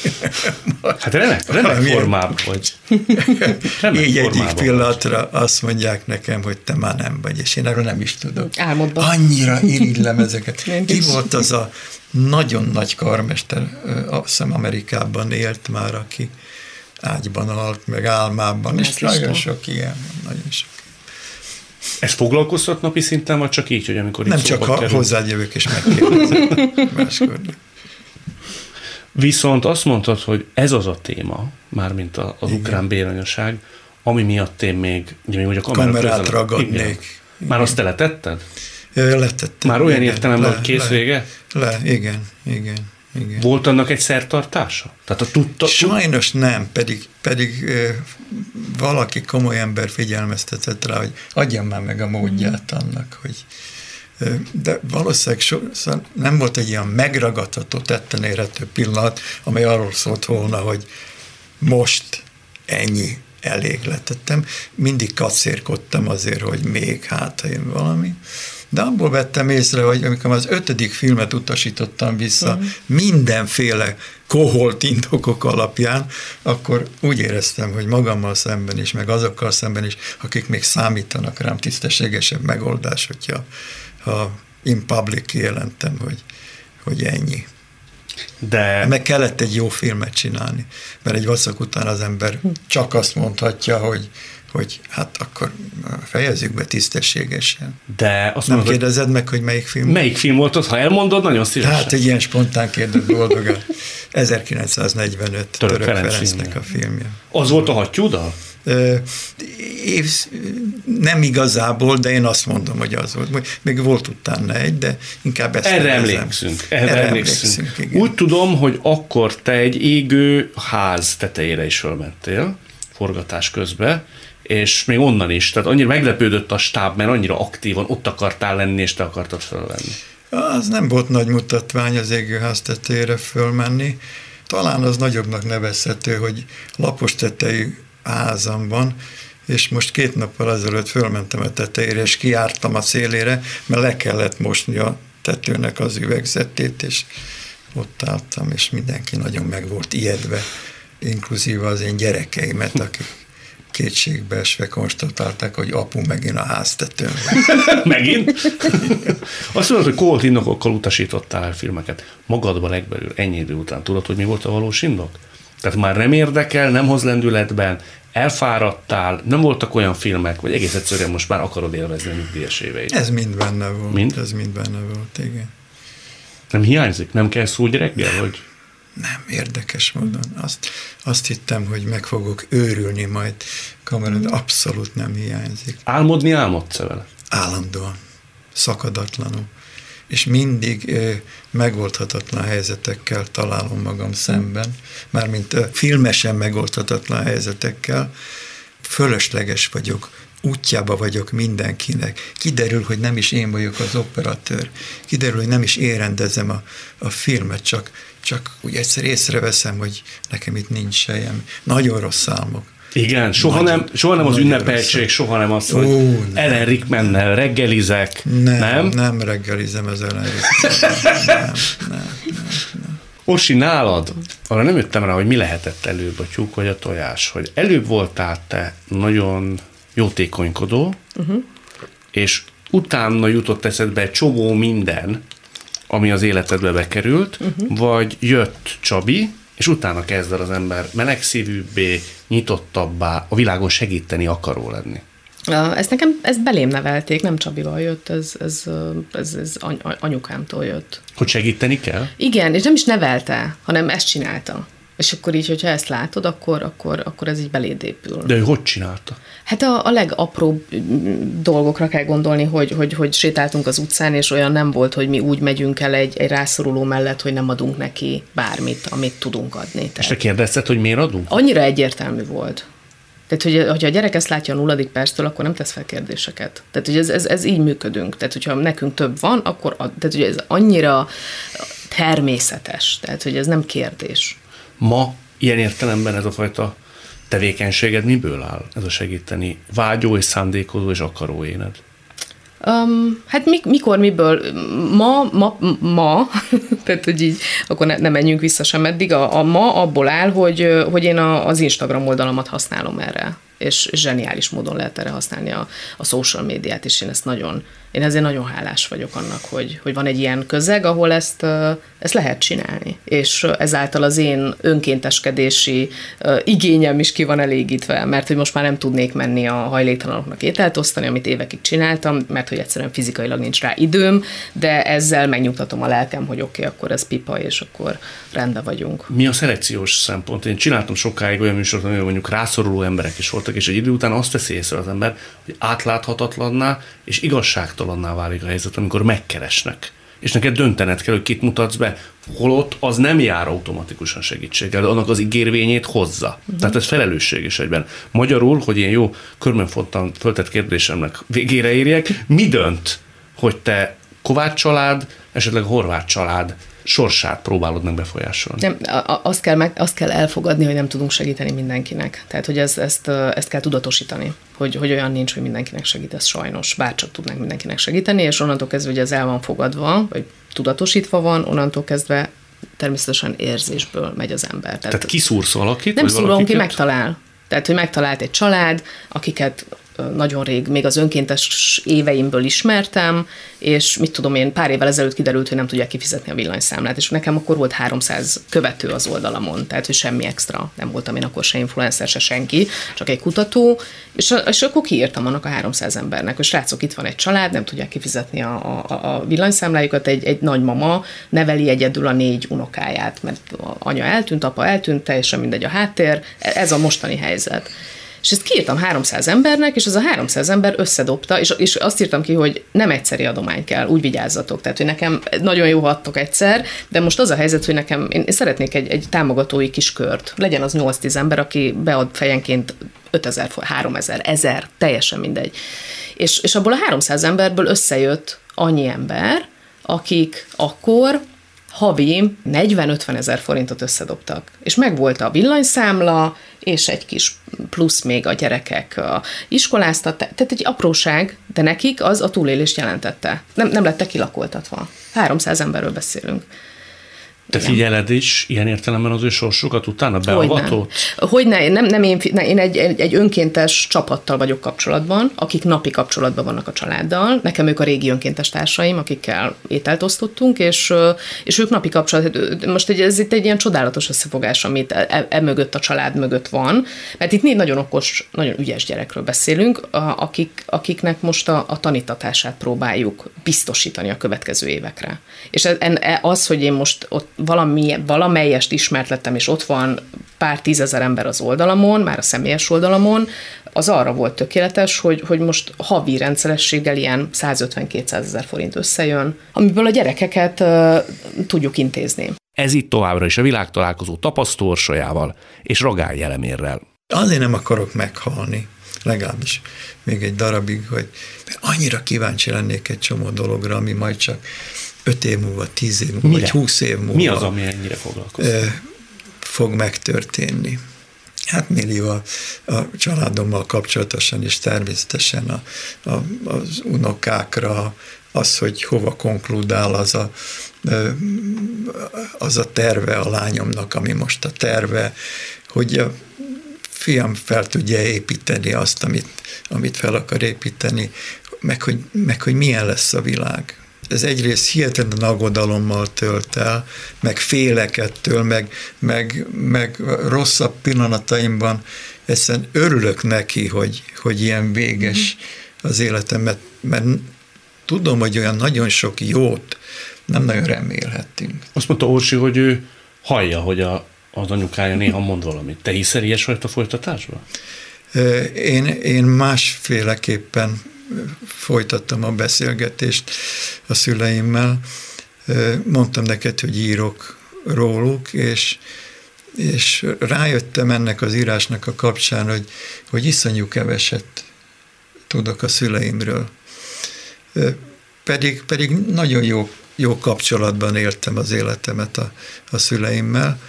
Hát remek, remek formában vagy. Remek Így egyik pillanatra vagy. azt mondják nekem, hogy te már nem vagy, és én erről nem is tudok. Álmodban. Annyira irigylem ezeket. Ki volt az a nagyon nagy karmester, azt hiszem Amerikában élt már, aki ágyban halt, meg álmában, és nagyon sok ilyen, nagyon sok. Ez foglalkoztat napi szinten, vagy csak így, hogy amikor Nem csak ha kerül? hozzád jövök és megkérdezem. Máskor Viszont azt mondtad, hogy ez az a téma, mármint az Igen. ukrán béranyaság, ami miatt én még, ugye még a kamera kamerát közel, ragadnék. Igen. Már azt te letetted? Letettem. Már olyan értelemben, hogy kész le, vége? Le, igen, igen. Igen. Volt annak egy szertartása? Tehát a tudta, Sajnos nem, pedig, pedig valaki komoly ember figyelmeztetett rá, hogy adjam már meg a módját annak, hogy de valószínűleg so, szóval nem volt egy ilyen megragadható, tetten érhető pillanat, amely arról szólt volna, hogy most ennyi elég letettem. Mindig kacérkodtam azért, hogy még hát, én valami. De abból vettem észre, hogy amikor az ötödik filmet utasítottam vissza uh-huh. mindenféle koholt indokok alapján, akkor úgy éreztem, hogy magammal szemben is, meg azokkal szemben is, akik még számítanak rám tisztességesebb megoldás, hogyha ha in public kijelentem, hogy, hogy ennyi. De... Meg kellett egy jó filmet csinálni, mert egy vaszak után az ember csak azt mondhatja, hogy hogy hát akkor fejezzük be tisztességesen. De azt Nem mondod, kérdezed meg, hogy melyik film? Melyik film volt ott? Ha elmondod, nagyon szívesen. Hát egy ilyen spontán kérdez boldogan. 1945 Török, Török Ferenc Ferencnek a filmje. Az volt a hattyúdal? Év, nem igazából, de én azt mondom, hogy az volt. Még volt utána egy, de inkább ezt Erre emlékszünk. Erre, Erre emlékszünk. emlékszünk Úgy tudom, hogy akkor te egy égő ház tetejére is fölmentél, forgatás közben, és még onnan is, tehát annyira meglepődött a stáb, mert annyira aktívan ott akartál lenni, és te akartad fölvenni. Az nem volt nagy mutatvány az égőház tetejére fölmenni. Talán az nagyobbnak nevezhető, hogy lapos tetejű házam van, és most két nappal ezelőtt fölmentem a tetejére, és kiártam a szélére, mert le kellett mosni a tetőnek az üvegzetét, és ott álltam, és mindenki nagyon meg volt ijedve, inkluzíve az én gyerekeimet, akik kétségbe esve konstatálták, hogy apu megint a háztetőn. megint? Azt mondod, hogy kolt indokokkal utasítottál el filmeket. Magadban legbelül ennyi idő után tudod, hogy mi volt a valós indok? Tehát már nem érdekel, nem hoz lendületben, elfáradtál, nem voltak olyan filmek, vagy egész egyszerűen most már akarod élvezni a nyugdíjas éveid. Ez mind benne volt. Mind? Ez mind benne volt, igen. Nem hiányzik? Nem kell szó reggel, hogy nem, érdekes módon. Azt, azt hittem, hogy meg fogok őrülni majd kamerán, de abszolút nem hiányzik. Álmodni álmodsz vele? Állandóan, szakadatlanul. És mindig ö, megoldhatatlan helyzetekkel találom magam szemben, mármint ö, filmesen megoldhatatlan helyzetekkel. Fölösleges vagyok, útjába vagyok mindenkinek. Kiderül, hogy nem is én vagyok az operatőr. Kiderül, hogy nem is én rendezem a, a filmet, csak csak úgy egyszer észreveszem, hogy nekem itt nincs sejem. Nagyon rossz álmok. Igen, soha nem, soha nem az ünnepeltség, soha nem az, hogy Ó, nem. Ellen Rickmannel reggelizek, Nem, nem? nem reggelizem az Ellen Orsi, nálad, arra nem jöttem rá, hogy mi lehetett előbb, a tyúk vagy a tojás, hogy előbb voltál te nagyon jótékonykodó, uh-huh. és utána jutott eszedbe egy csomó minden, ami az életedbe bekerült, uh-huh. vagy jött Csabi, és utána kezd el az ember melegszívűbbé, nyitottabbá, a világon segíteni akaró lenni. Ezt nekem, ezt belém nevelték, nem Csabival jött, ez, ez, ez, ez any, anyukámtól jött. Hogy segíteni kell? Igen, és nem is nevelte, hanem ezt csinálta. És akkor így, hogyha ezt látod, akkor, akkor, akkor ez így beléd épül. De ő hogy csinálta? Hát a, a legapróbb dolgokra kell gondolni, hogy, hogy, hogy sétáltunk az utcán, és olyan nem volt, hogy mi úgy megyünk el egy, egy rászoruló mellett, hogy nem adunk neki bármit, amit tudunk adni. Tehát És te kérdezted, hogy miért adunk? annyira egyértelmű volt. Tehát, hogy, hogyha a gyerek ezt látja a nulladik perctől, akkor nem tesz fel kérdéseket. Tehát, hogy ez, ez, ez így működünk. Tehát, hogyha nekünk több van, akkor ad, tehát, hogy ez annyira természetes. Tehát, hogy ez nem kérdés. Ma ilyen értelemben ez a fajta tevékenységed miből áll? Ez a segíteni vágyó és szándékozó és akaró éned? Um, hát mik, mikor, miből? Ma, ma, ma tehát hogy így, akkor ne, ne menjünk vissza sem eddig, a, a ma abból áll, hogy, hogy én a, az Instagram oldalamat használom erre, és zseniális módon lehet erre használni a, a social médiát, és én ezt nagyon, én ezért nagyon hálás vagyok annak, hogy, hogy van egy ilyen közeg, ahol ezt, ezt lehet csinálni. És ezáltal az én önkénteskedési igényem is ki van elégítve, mert hogy most már nem tudnék menni a hajléktalanoknak ételt osztani, amit évekig csináltam, mert hogy egyszerűen fizikailag nincs rá időm, de ezzel megnyugtatom a lelkem, hogy oké, okay, akkor ez pipa, és akkor rendben vagyunk. Mi a szelekciós szempont? Én csináltam sokáig olyan műsort, amivel mondjuk rászoruló emberek is voltak, és egy idő után azt veszi észre az ember, hogy átláthatatlanná és igazságtalanná válik a helyzet, amikor megkeresnek. És neked döntened kell, hogy kit mutatsz be, holott az nem jár automatikusan segítséggel, de annak az ígérvényét hozza. Uh-huh. Tehát ez felelősség is egyben. Magyarul, hogy én jó körmönfontan föltett kérdésemnek végére érjek, mi dönt, hogy te Kovács család, esetleg Horváth család sorsát próbálod meg befolyásolni. Nem, azt kell, meg, azt kell elfogadni, hogy nem tudunk segíteni mindenkinek. Tehát, hogy ez, ezt, ezt kell tudatosítani, hogy, hogy olyan nincs, hogy mindenkinek segítesz sajnos, bárcsak tudnánk mindenkinek segíteni, és onnantól kezdve, hogy ez el van fogadva, vagy tudatosítva van, onnantól kezdve természetesen érzésből megy az ember. Tehát, Tehát kiszúrsz valakit? Nem szúrom ki, megtalál. Tehát, hogy megtalált egy család, akiket nagyon rég, még az önkéntes éveimből ismertem, és mit tudom én, pár évvel ezelőtt kiderült, hogy nem tudják kifizetni a villanyszámlát, és nekem akkor volt 300 követő az oldalamon, tehát hogy semmi extra, nem voltam én akkor se influencer, se senki, csak egy kutató, és, és akkor kiírtam annak a 300 embernek, hogy srácok, itt van egy család, nem tudják kifizetni a, a, a villanyszámlájukat, egy, egy nagymama neveli egyedül a négy unokáját, mert anya eltűnt, apa eltűnt, teljesen mindegy a háttér, ez a mostani helyzet. És ezt kiírtam 300 embernek, és az a 300 ember összedobta, és, és azt írtam ki, hogy nem egyszeri adomány kell, úgy vigyázzatok. Tehát, hogy nekem nagyon jó hattok egyszer, de most az a helyzet, hogy nekem, én szeretnék egy, egy támogatói kis kört. Legyen az 8-10 ember, aki bead fejenként 5000, 3000, 1000, teljesen mindegy. És, és abból a 300 emberből összejött annyi ember, akik akkor havi 40-50 ezer forintot összedobtak. És megvolt a villanyszámla, és egy kis plusz még a gyerekek a iskoláztat, tehát egy apróság, de nekik az a túlélést jelentette. Nem, nem lettek kilakoltatva. 300 emberről beszélünk. Te figyeled is ilyen értelemben az ő sorsukat utána beavatott? Hogy ne, nem, nem én, ne, én egy, egy, egy önkéntes csapattal vagyok kapcsolatban, akik napi kapcsolatban vannak a családdal. Nekem ők a régi önkéntes társaim, akikkel ételt osztottunk, és, és ők napi kapcsolat. Most egy, ez itt egy ilyen csodálatos összefogás, amit e, e mögött a család mögött van, mert itt négy nagyon okos, nagyon ügyes gyerekről beszélünk, akik, akiknek most a, a tanítatását próbáljuk biztosítani a következő évekre. És ez, az, hogy én most ott valami, valamelyest ismert lettem, és ott van pár tízezer ember az oldalamon, már a személyes oldalamon, az arra volt tökéletes, hogy, hogy most havi rendszerességgel ilyen 150-200 ezer forint összejön, amiből a gyerekeket uh, tudjuk intézni. Ez itt továbbra is a világtalálkozó tapasztórsajával és Ragály jelemérrel. Azért nem akarok meghalni, legalábbis még egy darabig, hogy annyira kíváncsi lennék egy csomó dologra, ami majd csak öt év múlva, tíz év múlva, Mire? vagy húsz év múlva. Mi az, ami ennyire foglalkozik? Fog megtörténni. Hát millió a, a családommal kapcsolatosan is természetesen a, a, az unokákra, az, hogy hova konkludál az a, az a terve a lányomnak, ami most a terve, hogy a fiam fel tudja építeni azt, amit, amit fel akar építeni, meg hogy, meg hogy milyen lesz a világ. Ez egyrészt hihetetlen aggodalommal tölt el, meg félekettől, meg, meg, meg rosszabb pillanataimban egyszerűen örülök neki, hogy, hogy ilyen véges az életem, mert, mert tudom, hogy olyan nagyon sok jót nem nagyon remélhettünk. Azt mondta Orsi, hogy ő hallja, hogy a, az anyukája néha mond valamit. Te hiszel ilyesfajta folytatásban? Én, én másféleképpen folytattam a beszélgetést a szüleimmel. Mondtam neked, hogy írok róluk, és, és rájöttem ennek az írásnak a kapcsán, hogy, hogy iszonyú keveset tudok a szüleimről. Pedig, pedig nagyon jó, jó kapcsolatban éltem az életemet a, a szüleimmel,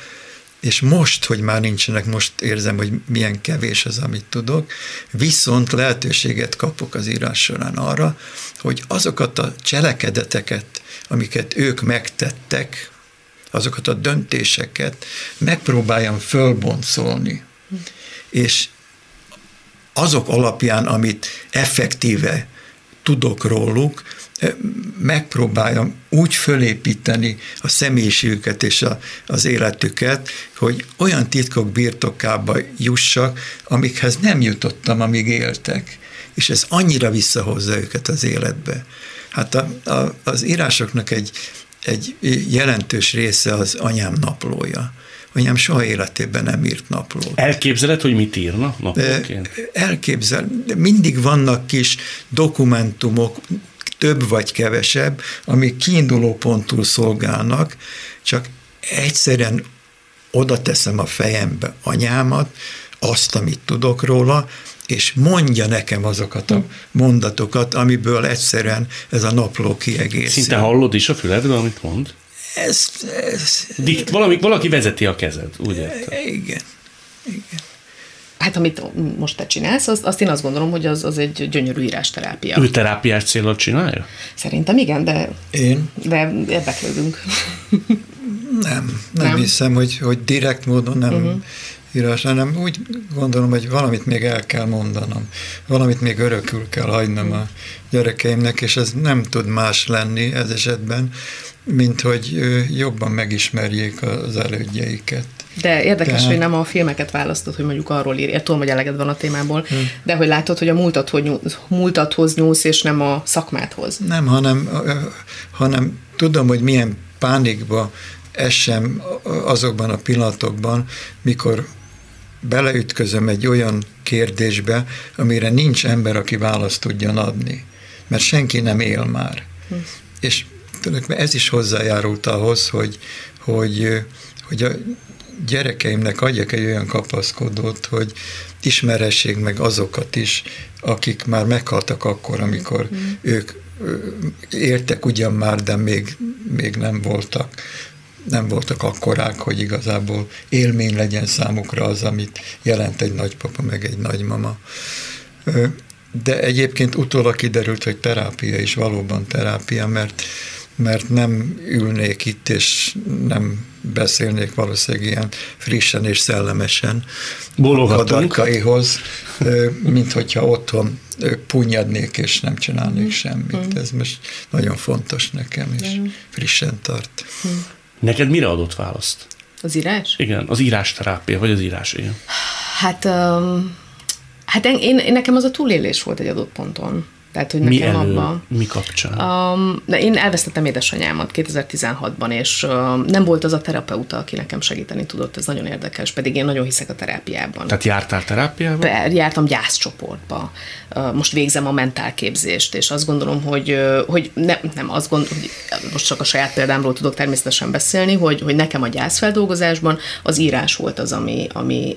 és most, hogy már nincsenek, most érzem, hogy milyen kevés az, amit tudok, viszont lehetőséget kapok az írás során arra, hogy azokat a cselekedeteket, amiket ők megtettek, azokat a döntéseket megpróbáljam fölboncolni. És azok alapján, amit effektíve tudok róluk, megpróbáljam úgy fölépíteni a személyiségüket és a, az életüket, hogy olyan titkok birtokába jussak, amikhez nem jutottam, amíg éltek. És ez annyira visszahozza őket az életbe. Hát a, a, az írásoknak egy, egy jelentős része az anyám naplója. Anyám soha életében nem írt naplót. Elképzeled, hogy mit írna naplóként? Elképzel. Mindig vannak kis dokumentumok, több vagy kevesebb, amik kiinduló pontul szolgálnak, csak egyszerűen oda teszem a fejembe anyámat, azt, amit tudok róla, és mondja nekem azokat a mondatokat, amiből egyszerűen ez a napló kiegészül. Szinte hallod is a füledbe, amit mond? Ez, ez... Dikt, valami, valaki vezeti a kezed, úgy értem. Igen, igen. Hát amit most te csinálsz, azt, azt én azt gondolom, hogy az, az egy gyönyörű írásterápia. Ő terápiás célra csinálja? Szerintem igen, de, én? de érdeklődünk. Nem, nem, nem hiszem, hogy, hogy direkt módon nem uh-huh. írás, hanem úgy gondolom, hogy valamit még el kell mondanom, valamit még örökül kell hagynom a gyerekeimnek, és ez nem tud más lenni ez esetben, mint hogy jobban megismerjék az elődjeiket. De érdekes, Tehát... hogy nem a filmeket választod, hogy mondjuk arról írj. Én tudom, hogy eleged van a témából, hmm. de hogy látod, hogy a múltat, hogy nyúlsz, múltathoz nyúlsz, és nem a szakmáthoz. Nem, hanem, hanem tudom, hogy milyen pánikba esem azokban a pillanatokban, mikor beleütközöm egy olyan kérdésbe, amire nincs ember, aki választ tudjon adni. Mert senki nem él már. Hm. És tulajdonképpen ez is hozzájárult ahhoz, hogy, hogy, hogy a gyerekeimnek adjak egy olyan kapaszkodót, hogy ismerhessék meg azokat is, akik már meghaltak akkor, amikor mm. ők értek ugyan már, de még, még nem voltak nem voltak akkorák, hogy igazából élmény legyen számukra az, amit jelent egy nagypapa, meg egy nagymama. De egyébként utólag kiderült, hogy terápia is valóban terápia, mert mert nem ülnék itt, és nem beszélnék valószínűleg ilyen frissen és szellemesen a darkaihoz, mint hogyha otthon punyadnék, és nem csinálnék mm. semmit. Mm. Ez most nagyon fontos nekem, és mm. frissen tart. Neked mire adott választ? Az írás? Igen, az írás terápia, vagy az írás, igen. Hát, um, hát én, én, nekem az a túlélés volt egy adott ponton. Tehát, hogy mi elő, abban... Mi kapcsán? Um, de én elvesztettem édesanyámat 2016-ban, és um, nem volt az a terapeuta, aki nekem segíteni tudott, ez nagyon érdekes, pedig én nagyon hiszek a terápiában. Tehát jártál terápiába? Be, jártam gyászcsoportba. Uh, most végzem a mentálképzést, és azt gondolom, hogy, hogy ne, nem azt gondolom, hogy most csak a saját példámról tudok természetesen beszélni, hogy, hogy nekem a gyászfeldolgozásban az írás volt az, ami, ami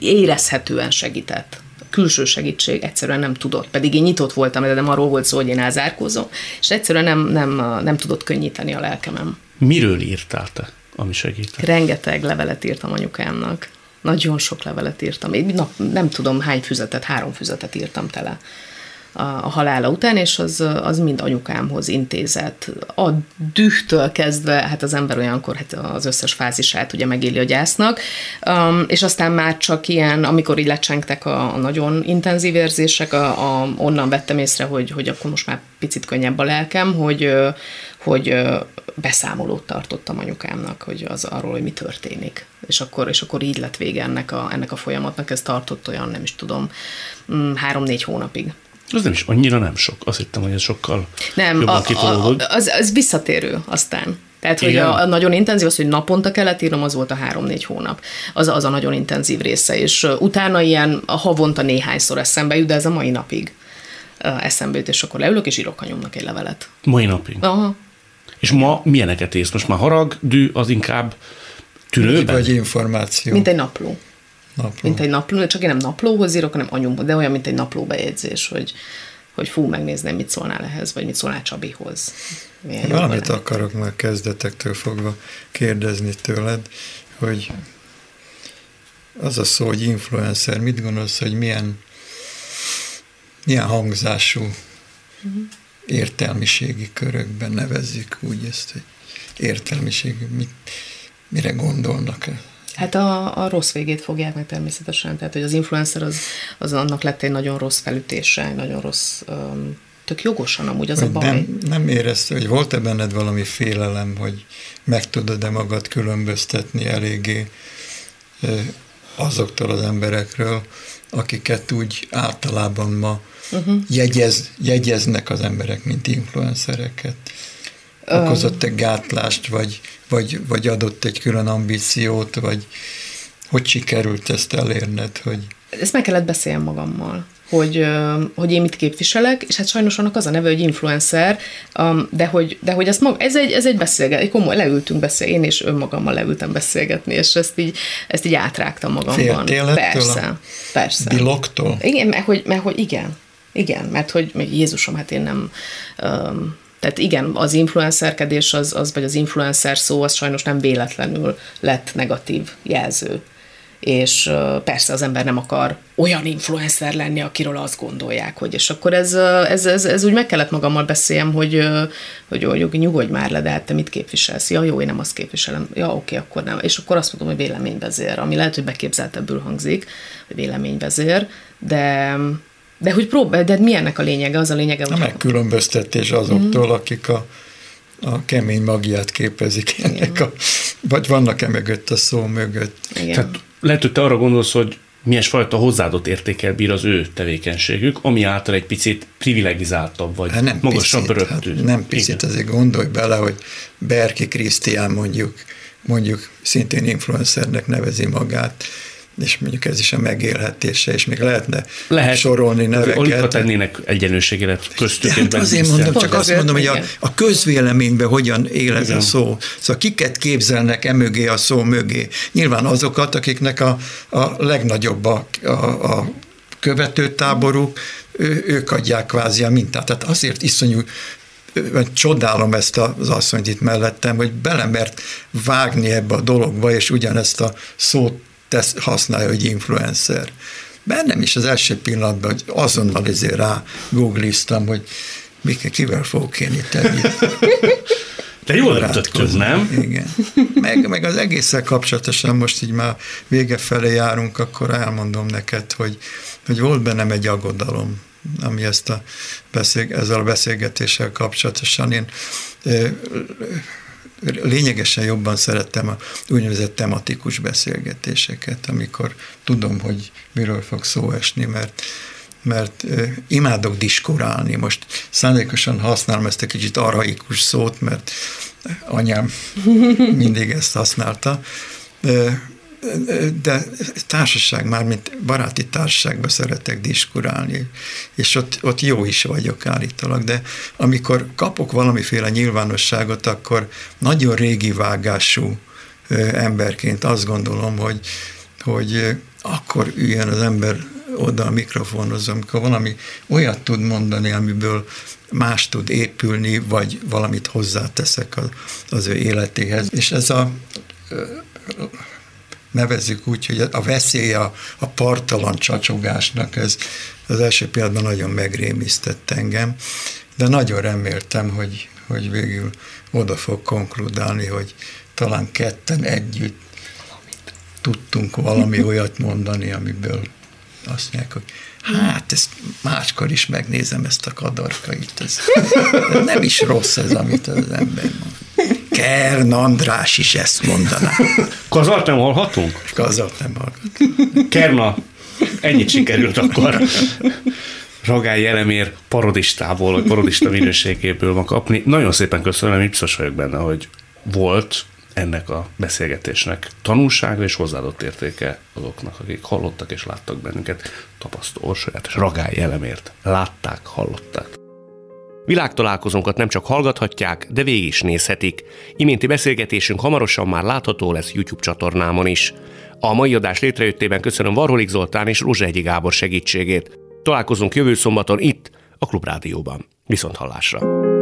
érezhetően segített külső segítség egyszerűen nem tudott. Pedig én nyitott voltam, de nem arról volt szó, hogy én elzárkózom, és egyszerűen nem, nem, nem tudott könnyíteni a lelkemem. Miről írtál te, ami segített? Rengeteg levelet írtam anyukámnak. Nagyon sok levelet írtam. Én nap, nem tudom hány füzetet, három füzetet írtam tele a, halála után, és az, az mind anyukámhoz intézett. A dühtől kezdve, hát az ember olyankor hát az összes fázisát ugye megéli a gyásznak, um, és aztán már csak ilyen, amikor így lecsengtek a, a nagyon intenzív érzések, a, a, onnan vettem észre, hogy, hogy akkor most már picit könnyebb a lelkem, hogy, hogy beszámolót tartottam anyukámnak, hogy az arról, hogy mi történik. És akkor, és akkor így lett vége ennek a, ennek a folyamatnak, ez tartott olyan, nem is tudom, mm, három-négy hónapig. Az nem is annyira nem sok. Azt hittem, hogy ez sokkal nem, jobban a, a, a, az, az visszatérő aztán. Tehát, hogy a, a nagyon intenzív, az, hogy naponta kellett írnom, az volt a három-négy hónap. Az, az a nagyon intenzív része, és utána ilyen a havonta néhányszor eszembe jut, de ez a mai napig eszembe jut, és akkor leülök, és írok anyomnak egy levelet. Mai napig? Aha. És ma milyeneket ész? Most már harag, dű, az inkább tűnőben? Vagy információ. Mint egy napló. Napló. Mint egy napló, csak én nem naplóhoz írok, hanem anyumhoz, de olyan, mint egy napló bejegyzés, hogy, hogy fú, megnézném, mit szólnál ehhez, vagy mit szólnál Csabihoz. Milyen Valamit akarok már kezdetektől fogva kérdezni tőled, hogy az a szó, hogy influencer, mit gondolsz, hogy milyen, milyen hangzású uh-huh értelmiségi körökben nevezzük úgy ezt, hogy értelmiségi, mit, mire gondolnak? Hát a, a rossz végét fogják meg természetesen, tehát hogy az influencer az, az annak lett egy nagyon rossz felütése, egy nagyon rossz, um, tök jogosan amúgy az hogy a baj. Nem, nem érezte, hogy volt-e benned valami félelem, hogy meg tudod-e magad különböztetni eléggé azoktól az emberekről, akiket úgy általában ma uh-huh. jegyez, jegyeznek az emberek, mint influencereket. Okozott egy gátlást, vagy, vagy, vagy adott egy külön ambíciót, vagy hogy sikerült ezt elérned, hogy... Ezt meg kellett beszélnem magammal hogy, hogy én mit képviselek, és hát sajnos annak az a neve, hogy influencer, de hogy, de hogy ezt mag, ez egy, ez egy beszélgetés, komoly, leültünk beszélni, én és önmagammal leültem beszélgetni, és ezt így, ezt így átrágtam magamban. Féltél persze, persze. Biloktól? Igen, mert hogy, mert hogy igen, igen, mert hogy Jézusom, hát én nem... Um, tehát igen, az influencerkedés, az, az, vagy az influencer szó, az sajnos nem véletlenül lett negatív jelző. És persze az ember nem akar olyan influencer lenni, akiről azt gondolják, hogy és akkor ez, ez, ez, ez úgy meg kellett magammal beszéljem, hogy, hogy, hogy, hogy nyugodj már le, de hát te mit képviselsz? Ja, jó, én nem azt képviselem. Ja, oké, akkor nem. És akkor azt mondom, hogy véleményvezér, ami lehet, hogy beképzeltebbül hangzik, hogy véleményvezér, de de hogy próbál, de mi ennek a lényege? Az a lényege, hogy... A megkülönböztetés azoktól, mm. akik a, a kemény magját képezik ennek a, vagy vannak-e mögött a szó mögött. Igen. Tehát lehet, hogy te arra gondolsz, hogy milyen fajta hozzáadott értékel bír az ő tevékenységük, ami által egy picit privilegizáltabb, vagy hát nem magasabb picit, hát nem picit, Igen. azért gondolj bele, hogy Berki Krisztián mondjuk, mondjuk szintén influencernek nevezi magát, és mondjuk ez is a megélhetése, és még lehetne Lehet, sorolni neveket. Alig tennének egyenlőséget köztük. Hát azért mondom, csak azt mondom, hogy a, a közvéleményben hogyan él ez Igen. a szó. Szóval kiket képzelnek e mögé a szó mögé? Nyilván azokat, akiknek a, a legnagyobb a, a, a követőtáboruk, ő, ők adják kvázi a mintát. Tehát azért iszonyú csodálom ezt az asszonyt itt mellettem, hogy belemert vágni ebbe a dologba, és ugyanezt a szót tesz, használja, hogy influencer. Bennem is az első pillanatban, hogy azonnal ezért rá googliztam, hogy Mike, kivel fogok én itt együtt. De jól döntöttük, nem? Igen. Meg, meg az egésszel kapcsolatosan most így már vége felé járunk, akkor elmondom neked, hogy, hogy volt bennem egy aggodalom, ami ezt a beszél, ezzel a beszélgetéssel kapcsolatosan. Én lényegesen jobban szerettem a úgynevezett tematikus beszélgetéseket, amikor tudom, hogy miről fog szó esni, mert mert imádok diskurálni. Most szándékosan használom ezt a kicsit arhaikus szót, mert anyám mindig ezt használta de társaság, már mint baráti társaságban szeretek diskurálni, és ott, ott jó is vagyok állítólag, de amikor kapok valamiféle nyilvánosságot, akkor nagyon régi vágású emberként azt gondolom, hogy, hogy akkor üljön az ember oda a mikrofonhoz, amikor valami olyat tud mondani, amiből más tud épülni, vagy valamit hozzáteszek az, az ő életéhez. És ez a nevezzük úgy, hogy a veszély a, a partalan csacsogásnak, ez az első pillanatban nagyon megrémisztett engem, de nagyon reméltem, hogy, hogy végül oda fog konkludálni, hogy talán ketten együtt tudtunk valami olyat mondani, amiből azt mondják, hogy hát ezt máskor is megnézem ezt a kadarkait, ez nem is rossz ez, amit az ember mond. Kern András is ezt mondaná. Kazart nem hallhatunk? Kazart nem hallhatunk. Kerna, ennyit sikerült akkor Ragály Jelemér parodistából, vagy parodista minőségéből ma kapni. Nagyon szépen köszönöm, biztos vagyok benne, hogy volt ennek a beszélgetésnek tanulsága és hozzáadott értéke azoknak, akik hallottak és láttak bennünket, tapasztó és Ragály Jelemért. Látták, hallották. Világtalálkozónkat nem csak hallgathatják, de végig is nézhetik. Iménti beszélgetésünk hamarosan már látható lesz YouTube csatornámon is. A mai adás létrejöttében köszönöm Varholik Zoltán és Egyi Gábor segítségét. Találkozunk jövő szombaton itt, a Klubrádióban. Viszont hallásra!